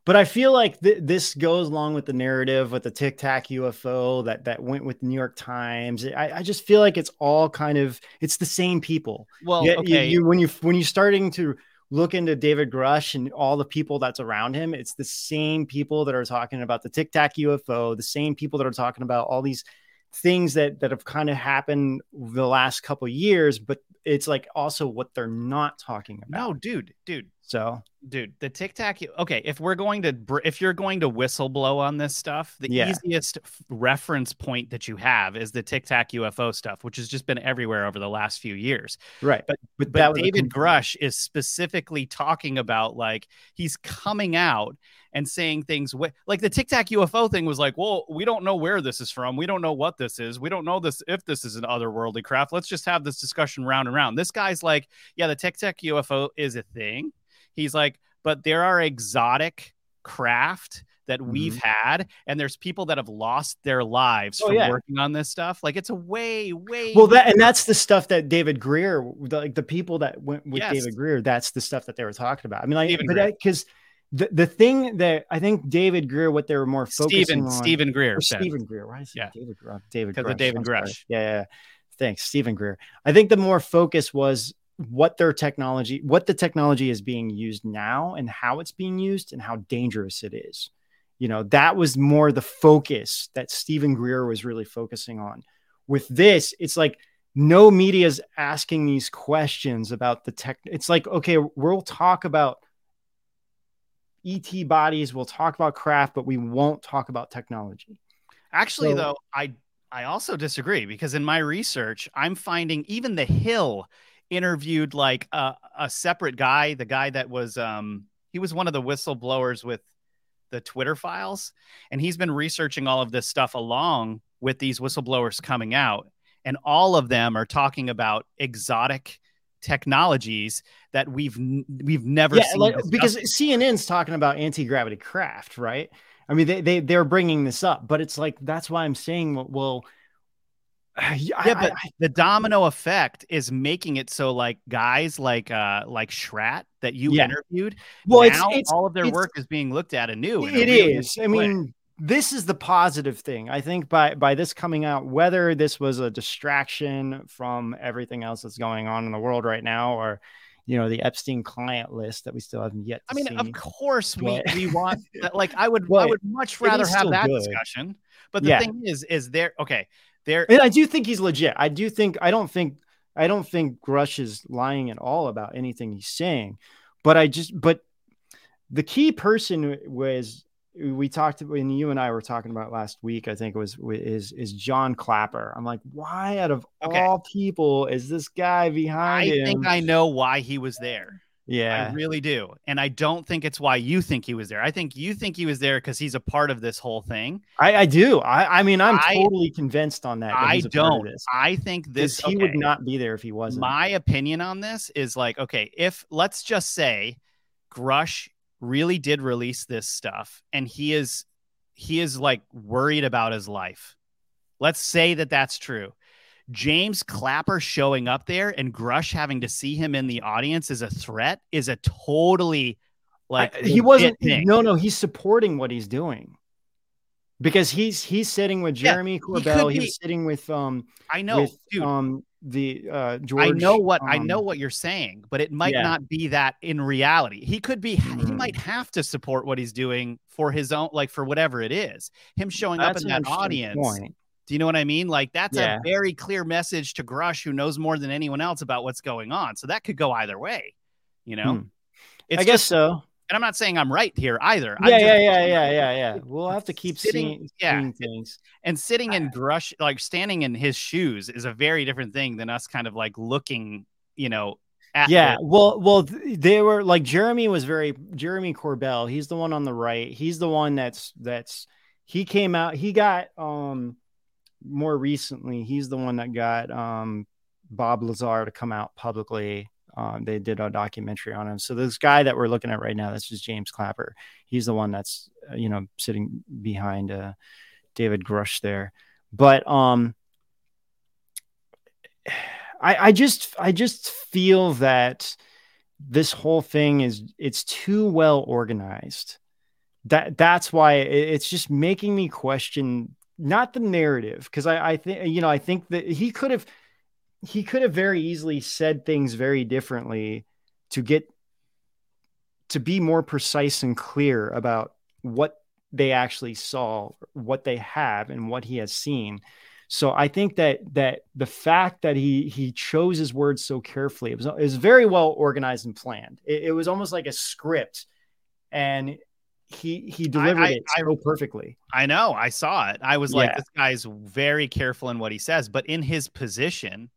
but I feel like th- this goes along with the narrative with the Tic Tac UFO that that went with the New York Times. I, I just feel like it's all kind of it's the same people. Well, you, okay. You, you, when you when you're starting to look into David Grusch and all the people that's around him, it's the same people that are talking about the Tic Tac UFO, the same people that are talking about all these things that that have kind of happened the last couple years, but it's like also what they're not talking about. No, dude, dude. So dude the tic tac okay if we're going to if you're going to whistleblow on this stuff the yeah. easiest reference point that you have is the tic tac ufo stuff which has just been everywhere over the last few years right but but, but david Grusch is specifically talking about like he's coming out and saying things wh- like the tic tac ufo thing was like well we don't know where this is from. We don't know what this is. We don't know this if this is an otherworldly craft. Let's just have this discussion round and round. This guy's like yeah the tic tac ufo is a thing. He's like, but there are exotic craft that mm-hmm. we've had and there's people that have lost their lives oh, from yeah. working on this stuff. Like it's a way way well that and that's the stuff that david greer the, like the people that went with yes. david greer that's the stuff that they were talking about. I mean like because the, the thing that I think David Greer, what they were more focusing Steven, on, Steven Greer, oh, Steven Greer, why is yeah. David Greer? Uh, David because of David Grusch. Yeah, yeah, thanks, Steven Greer. I think the more focus was what their technology, what the technology is being used now and how it's being used and how dangerous it is. You know, that was more the focus that Steven Greer was really focusing on. With this, it's like no media is asking these questions about the tech. It's like, okay, we'll talk about ET bodies, we'll talk about craft, but we won't talk about technology. Actually, so, though, I I also disagree because in my research, I'm finding even the Hill interviewed like a, a separate guy, the guy that was um he was one of the whistleblowers with the Twitter files, and he's been researching all of this stuff along with these whistleblowers coming out, and all of them are talking about exotic technologies that we've we've never yeah, seen like, because CNN's talking about anti gravity craft, right? I mean, they they they're bringing this up, but it's like that's why I'm saying, well, yeah, I, but I, the domino effect is making it so like guys like uh like Schratt that you yeah. interviewed, well, now it's, it's, all of their work is being looked at anew. It is. I mean, this is the positive thing. I think by by this coming out, whether this was a distraction from everything else that's going on in the world right now, or you know the Epstein client list that we still haven't yet. I mean, see. of course we, we want like I would I would much rather have that good. discussion. But the yeah. thing is, is there okay? There, and I do think he's legit. I do think I don't think I don't think Grusch is lying at all about anything he's saying. But I just but the key person was we talked when you and I were talking about last week. I think it was is is John Clapper. I'm like, why out of okay. all people is this guy behind I him? think I know why he was there. Yeah, I really do, and I don't think it's why you think he was there. I think you think he was there because he's a part of this whole thing. I, I do. I, I mean, I'm I, totally convinced on that. that I don't. I think this he okay. would not be there if he wasn't. My opinion on this is like, okay, if let's just say Grusch really did release this stuff and he is he is like worried about his life. Let's say that that's true. James Clapper showing up there and Grusch having to see him in the audience as a threat is a totally like I, he wasn't thing. no no he's supporting what he's doing because he's he's sitting with Jeremy yeah, Corbell he, he's sitting with um I know with, dude. um the uh George I know what um, I know what you're saying but it might yeah. not be that in reality he could be mm. he might have to support what he's doing for his own like for whatever it is him showing That's up in that audience point. Do you know what I mean? Like that's yeah. a very clear message to Grusch, who knows more than anyone else about what's going on. So that could go either way. You know, hmm. I guess just, so. And I'm not saying I'm right here either. Yeah, yeah, yeah, yeah, yeah, yeah. We'll have to keep sitting, seeing, things. And sitting in Grusch, like standing in his shoes, is a very different thing than us kind of like looking, you know, yeah well well they were like jeremy was very jeremy corbell he's the one on the right he's the one that's that's he came out he got um more recently, he's the one that got um, Bob Lazar to come out publicly. Um, they did a documentary on him. So this guy that we're looking at right now, this is James Clapper. He's the one that's uh, you know sitting behind uh, David Grusch there. But um, I, I just I just feel that this whole thing is it's too well organized. That that's why it's just making me question not the narrative because I, I think you know I think that he could have he could have very easily said things very differently to get to be more precise and clear about what they actually saw, what they have, and what he has seen. So I think that that the fact that he he chose his words so carefully, it was, it was very well organized and planned. It, it was almost like a script, and he he delivered I, I, it so I, perfectly. I know. I saw it. I was yeah. like, this guy's very careful in what he says, but in his position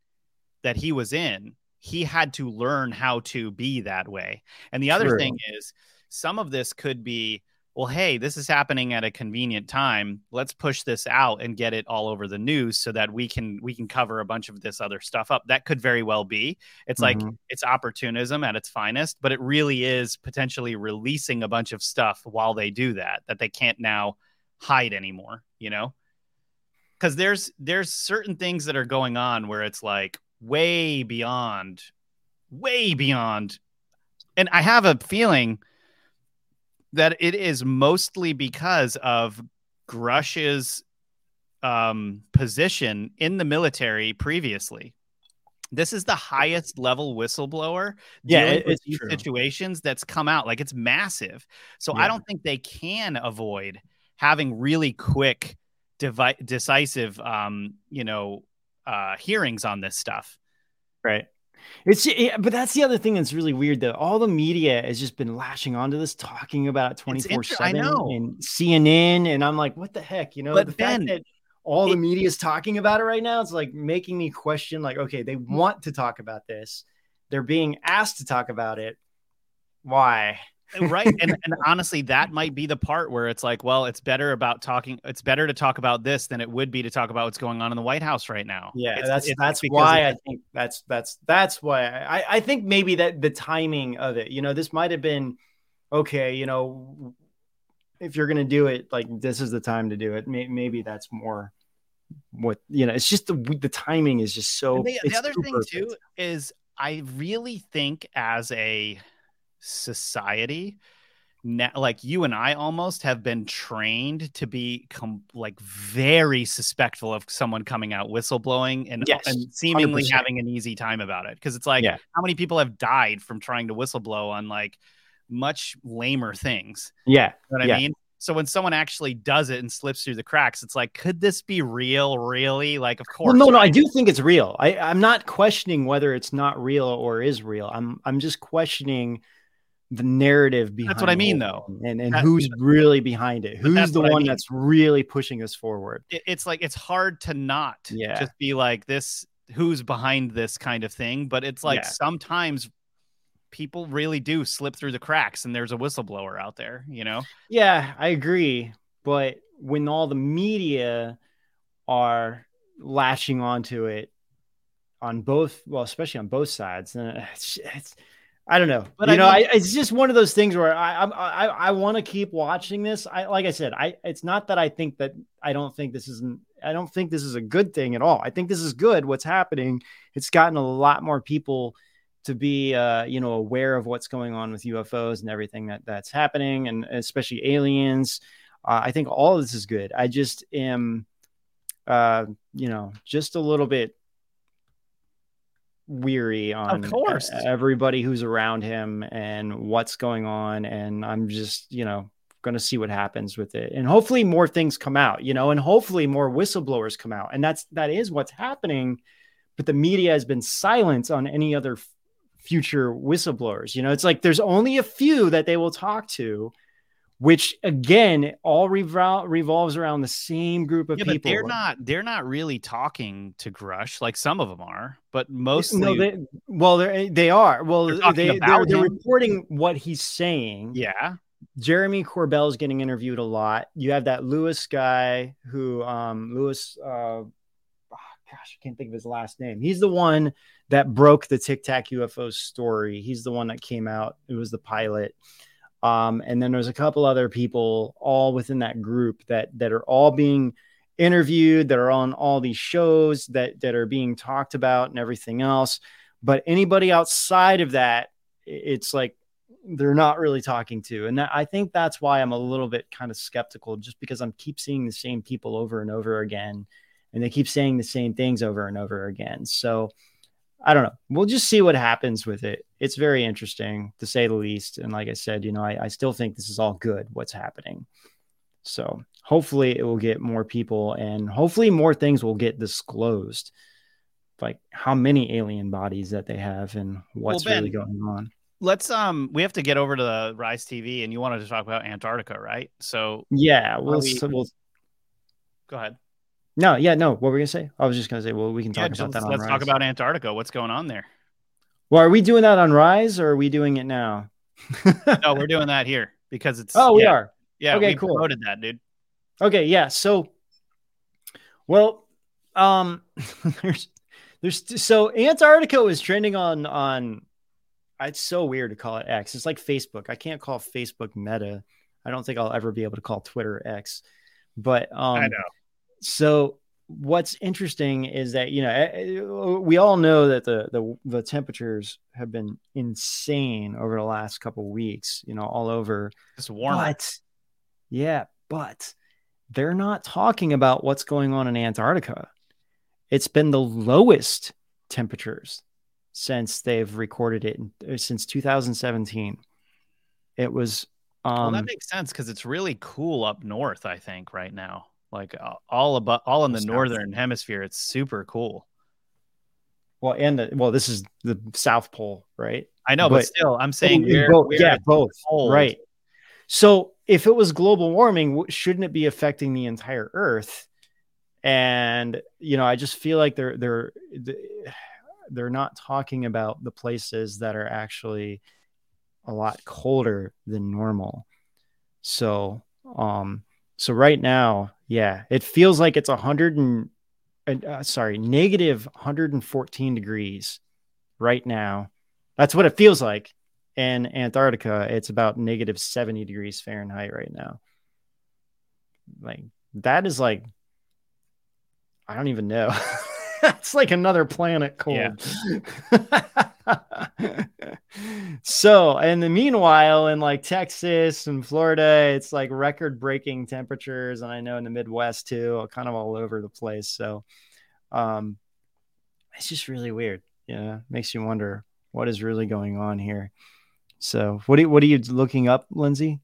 that he was in, he had to learn how to be that way. And the other True. thing is, some of this could be well, hey, this is happening at a convenient time. Let's push this out and get it all over the news so that we can we can cover a bunch of this other stuff up. That could very well be. It's mm-hmm. like it's opportunism at its finest, but it really is potentially releasing a bunch of stuff while they do that that they can't now hide anymore, you know? Cuz there's there's certain things that are going on where it's like way beyond way beyond and I have a feeling that it is mostly because of Grusch's um, position in the military previously. This is the highest level whistleblower yeah, it, it's these situations that's come out. Like it's massive. So yeah. I don't think they can avoid having really quick, devi- decisive, um, you know, uh, hearings on this stuff. Right. It's but that's the other thing that's really weird though. All the media has just been lashing onto this, talking about twenty four seven, and CNN, and I'm like, what the heck, you know? But the fact that all it, the media is talking about it right now, it's like making me question, like, okay, they want to talk about this, they're being asked to talk about it. Why? Uh, right and, and honestly that might be the part where it's like well it's better about talking it's better to talk about this than it would be to talk about what's going on in the white house right now yeah it's, that's it's that's why i think that's that's that's why I, I think maybe that the timing of it you know this might have been okay you know if you're gonna do it, like this is the time to do it. Maybe that's more what you know. It's just the the timing is just so. The, the, other thing perfect. too is I really think as a society, now, like you and I almost have been trained to be com- like very suspectful of someone coming out whistleblowing and, yes, and seemingly 100%. having an easy time about it. Cause it's like, yeah. how many people have died from trying to whistleblow on like much lamer things? Yeah. You know what yeah. I mean? So when someone actually does it and slips through the cracks, it's like, could this be real? Really? Like, of course. Well, no, right? no, I do think it's real. I, I'm not questioning whether it's not real or is real. I'm, I'm just questioning the narrative behind that's what I mean, though, and and that, who's really behind it? Who's the one I mean. that's really pushing us forward? It, it's like it's hard to not yeah. just be like this. Who's behind this kind of thing? But it's like yeah. sometimes people really do slip through the cracks, and there's a whistleblower out there. You know? Yeah, I agree. But when all the media are latching onto it on both, well, especially on both sides, then it's, it's I don't know. But you I know, mean, I, it's just one of those things where I I I want to keep watching this. I like I said, I it's not that I think that I don't think this isn't. I don't think this is a good thing at all. I think this is good. What's happening? It's gotten a lot more people to be uh, you know aware of what's going on with UFOs and everything that that's happening, and especially aliens. Uh, I think all of this is good. I just am, uh, you know, just a little bit weary on of course. everybody who's around him and what's going on and i'm just you know going to see what happens with it. And hopefully more things come out you know and hopefully more whistleblowers come out. And that's that is what's happening but the media has been silent on any other f- future whistleblowers you know? It's like there's only a few that they will talk to which again all revol- revolves around the same group of yeah, people. But they're not they're not really talking to Grusch like some of them are, but mostly no, they, well they they are. Well they're they they're, they're reporting what he's saying. Yeah. Jeremy Corbell's getting interviewed a lot. You have that Lewis guy who um Lewis uh oh, gosh, I can't think of his last name. He's the one that broke the Tic Tac UFO story. He's the one that came out. It was the pilot. Um, and then there's a couple other people all within that group that that are all being interviewed, that are on all these shows that that are being talked about and everything else. But anybody outside of that, it's like they're not really talking to. And I think that's why I'm a little bit kind of skeptical, just because I'm keep seeing the same people over and over again, and they keep saying the same things over and over again. So I don't know. We'll just see what happens with it. It's very interesting to say the least. And like I said, you know, I, I still think this is all good what's happening. So hopefully it will get more people and hopefully more things will get disclosed. Like how many alien bodies that they have and what's well, ben, really going on. Let's um we have to get over to the Rise TV and you wanted to talk about Antarctica, right? So yeah, we'll, we, we'll go ahead. No, yeah, no. What were we gonna say? I was just gonna say, well, we can talk yeah, about that. Let's talk about Antarctica. What's going on there? Well, are we doing that on Rise or are we doing it now? no, we're doing that here because it's. Oh, we yeah, are. Yeah. Okay. cool. Promoted that, dude. Okay. Yeah. So, well, um, there's, there's so Antarctica was trending on on. It's so weird to call it X. It's like Facebook. I can't call Facebook Meta. I don't think I'll ever be able to call Twitter X. But um, I know so what's interesting is that you know eh, eh, we all know that the the, the temperatures have been insane over the last couple weeks you know all over. It's warm but yeah but they're not talking about what's going on in antarctica. It's been the lowest temperatures since they've recorded it in, since 2017 it was um well, that um, makes sense because it's really cool up north i think right now like all about all in the northern hemisphere it's super cool. Well and the, well this is the south pole right? I know but, but still i'm saying we're, both, we're yeah both cold. right. So if it was global warming shouldn't it be affecting the entire earth? And you know i just feel like they're they're they're not talking about the places that are actually a lot colder than normal. So um so right now yeah, it feels like it's a hundred and uh, sorry, negative 114 degrees right now. That's what it feels like. In Antarctica, it's about negative 70 degrees Fahrenheit right now. like that is like I don't even know. That's like another planet cold. Yeah. so, in the meanwhile, in like Texas and Florida, it's like record breaking temperatures. And I know in the Midwest too, kind of all over the place. So, um, it's just really weird. Yeah. Makes you wonder what is really going on here. So, what, do, what are you looking up, Lindsay?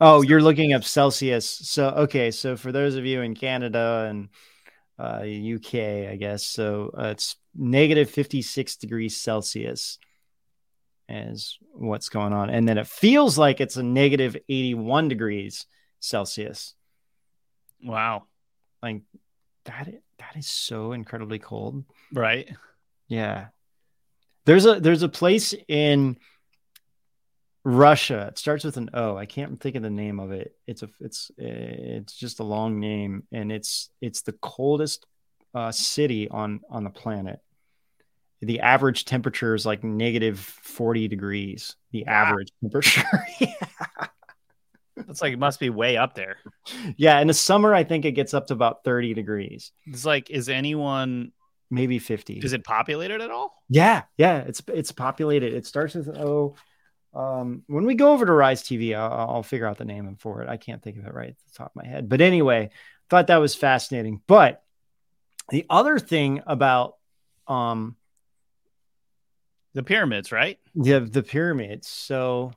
Oh, you're looking up Celsius. So, okay. So, for those of you in Canada and uh, UK, I guess. So uh, it's negative 56 degrees Celsius is what's going on. And then it feels like it's a negative 81 degrees Celsius. Wow. Like that, that is so incredibly cold. Right. Yeah. There's a, there's a place in Russia. It starts with an O. I can't think of the name of it. It's a it's it's just a long name, and it's it's the coldest uh, city on on the planet. The average temperature is like negative forty degrees. The wow. average temperature. yeah. It's like it must be way up there. Yeah, in the summer, I think it gets up to about thirty degrees. It's like, is anyone maybe fifty? Is it populated at all? Yeah, yeah, it's it's populated. It starts with O um, when we go over to Rise TV, I'll, I'll, figure out the name for it. I can't think of it right at the top of my head. But anyway, thought that was fascinating. But the other thing about um, the pyramids, right? The the pyramids. So,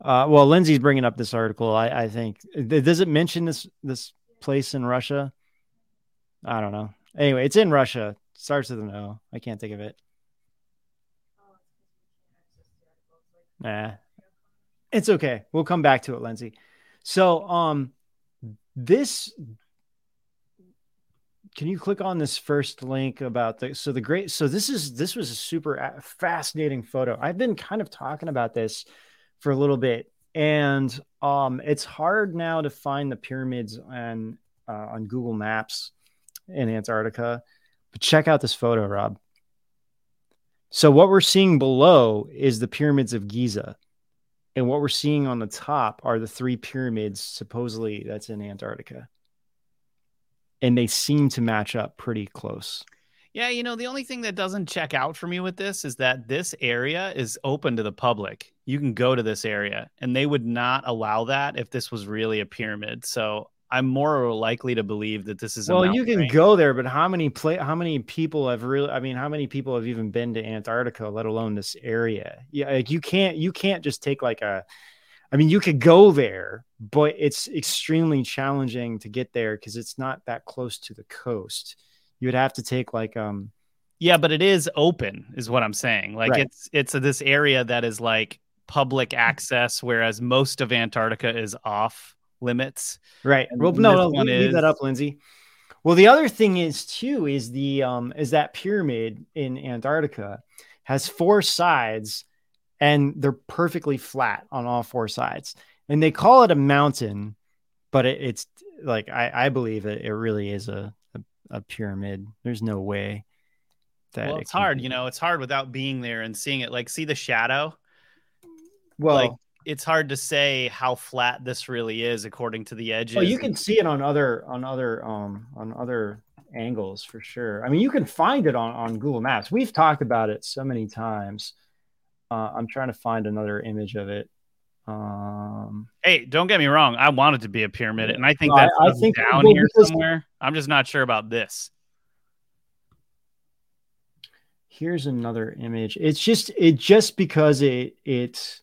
uh, well, Lindsay's bringing up this article. I, I think does it mention this this place in Russia? I don't know. Anyway, it's in Russia. Starts with an O. I can't think of it. Nah, it's okay. We'll come back to it, Lindsay. So, um, this can you click on this first link about the so the great so this is this was a super fascinating photo i've been kind of talking about this for a little bit and um it's hard now to find the pyramids on uh, on google maps in antarctica but check out this photo rob so what we're seeing below is the pyramids of Giza. And what we're seeing on the top are the three pyramids supposedly that's in Antarctica. And they seem to match up pretty close. Yeah, you know, the only thing that doesn't check out for me with this is that this area is open to the public. You can go to this area, and they would not allow that if this was really a pyramid. So I'm more likely to believe that this is. Well, you can range. go there, but how many play? How many people have really? I mean, how many people have even been to Antarctica, let alone this area? Yeah, like you can't. You can't just take like a. I mean, you could go there, but it's extremely challenging to get there because it's not that close to the coast. You would have to take like um. Yeah, but it is open, is what I'm saying. Like right. it's it's a, this area that is like public access, whereas most of Antarctica is off limits. Right. And well, no, no, leave, is... leave that up, Lindsay. Well, the other thing is too is the um is that pyramid in Antarctica has four sides and they're perfectly flat on all four sides. And they call it a mountain, but it, it's like I, I believe it, it really is a, a, a pyramid. There's no way that well, it's it hard, be. you know, it's hard without being there and seeing it. Like see the shadow. Well, like it's hard to say how flat this really is according to the edges. Oh, you can see it on other on other um on other angles for sure. I mean, you can find it on on Google Maps. We've talked about it so many times. Uh, I'm trying to find another image of it. Um, hey, don't get me wrong. I want it to be a pyramid, and I think no, that's I, I think down well, here somewhere. I'm just not sure about this. Here's another image. It's just it just because it it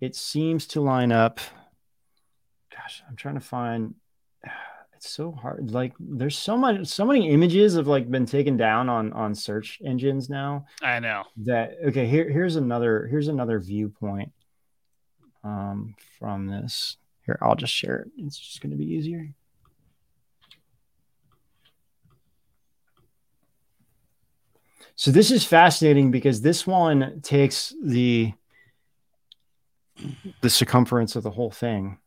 it seems to line up. Gosh, I'm trying to find. It's so hard. Like, there's so much, so many images have like been taken down on on search engines now. I know that. Okay, here here's another here's another viewpoint um, from this. Here, I'll just share it. It's just going to be easier. So this is fascinating because this one takes the the circumference of the whole thing.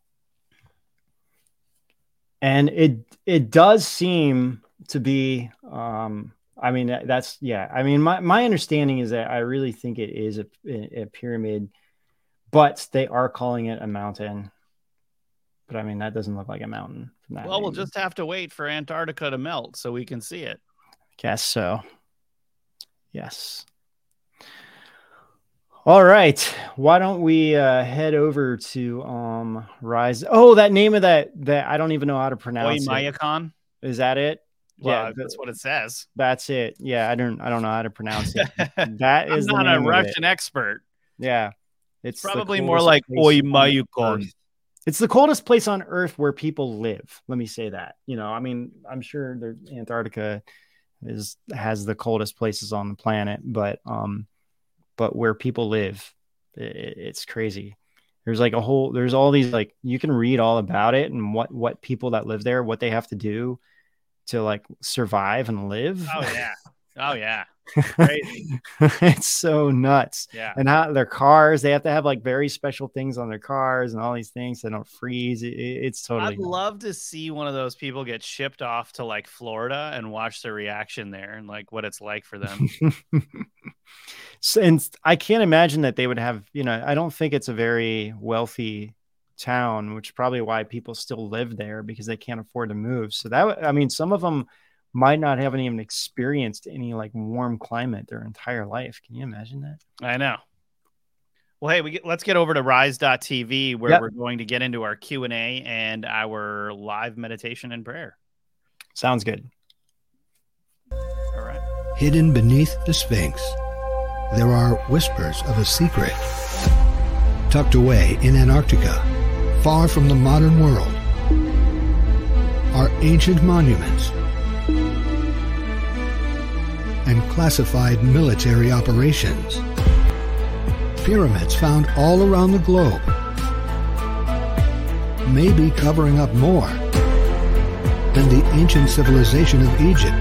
And it it does seem to be um I mean that's yeah. I mean my my understanding is that I really think it is a, a pyramid but they are calling it a mountain. but I mean that doesn't look like a mountain from that. Well, we'll just have to wait for Antarctica to melt so we can see it. guess so. Yes. All right. Why don't we uh, head over to um Rise? Oh, that name of that that I don't even know how to pronounce it. Oymyakon. Is that it? Well, yeah, that's what it says. that's it. Yeah, I don't I don't know how to pronounce it. That is I'm not a name of it. Russian expert. Yeah. It's the Probably more like place on It's the coldest place on Earth where people live. Let me say that. You know, I mean, I'm sure Antarctica is has the coldest places on the planet, but um, but where people live, i it's crazy. There's like a whole. There's all these like you can read all about it and what what people that live there, what they have to do to like survive and live. Oh yeah. Oh yeah. Crazy. it's so nuts Yeah. and how their cars they have to have like very special things on their cars and all these things that don't freeze it, it- it's totally I'd love to see one of those people get shipped off to like Florida and watch their reaction there and like what it's like for them. So- and i can't imagine that they would have you know i don't think it's a very wealthy town which is probably why people still live there because they can't afford to move so that I mean some of them might not have even experienced any like warm climate their entire life can you imagine that I know. Well, hey, we get, let's get over to rise.tv where Yep. we're going to get into our Q&A and our live meditation and prayer. sounds good All right. Hidden beneath the Sphinx, there are whispers of a secret. Tucked away in Antarctica, far from the modern world, are ancient monuments and classified military operations. Pyramids found all around the globe may be covering up more than the ancient civilization of Egypt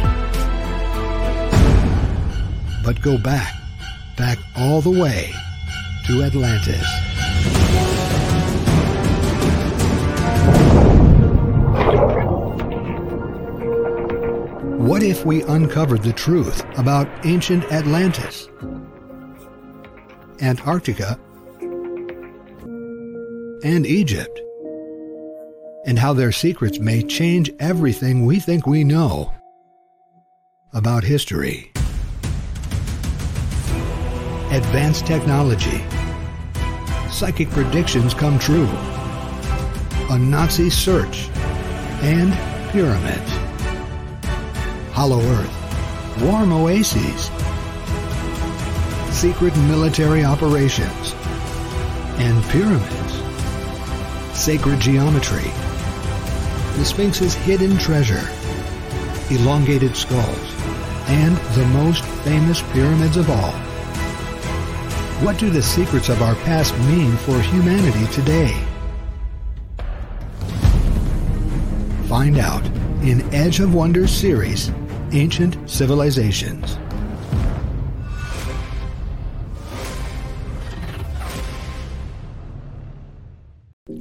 but go back, back all the way to Atlantis. What if we uncovered the truth about ancient Atlantis, Antarctica, and Egypt, and how their secrets may change everything we think we know about history? advanced technology. Psychic predictions come true. A Nazi search. And pyramids. Hollow Earth. Warm oases. Secret military operations. And pyramids. Sacred geometry. The Sphinx's hidden treasure. Elongated skulls. And the most famous pyramids of all. What do the secrets of our past mean for humanity today? Find out in Edge of Wonders series, Ancient Civilizations.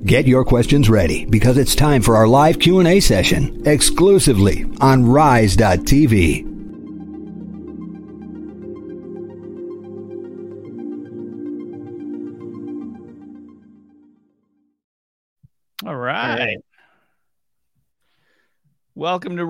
Get your questions ready because it's time for our live Q&A session exclusively on rise.tv. All right. right. Welcome to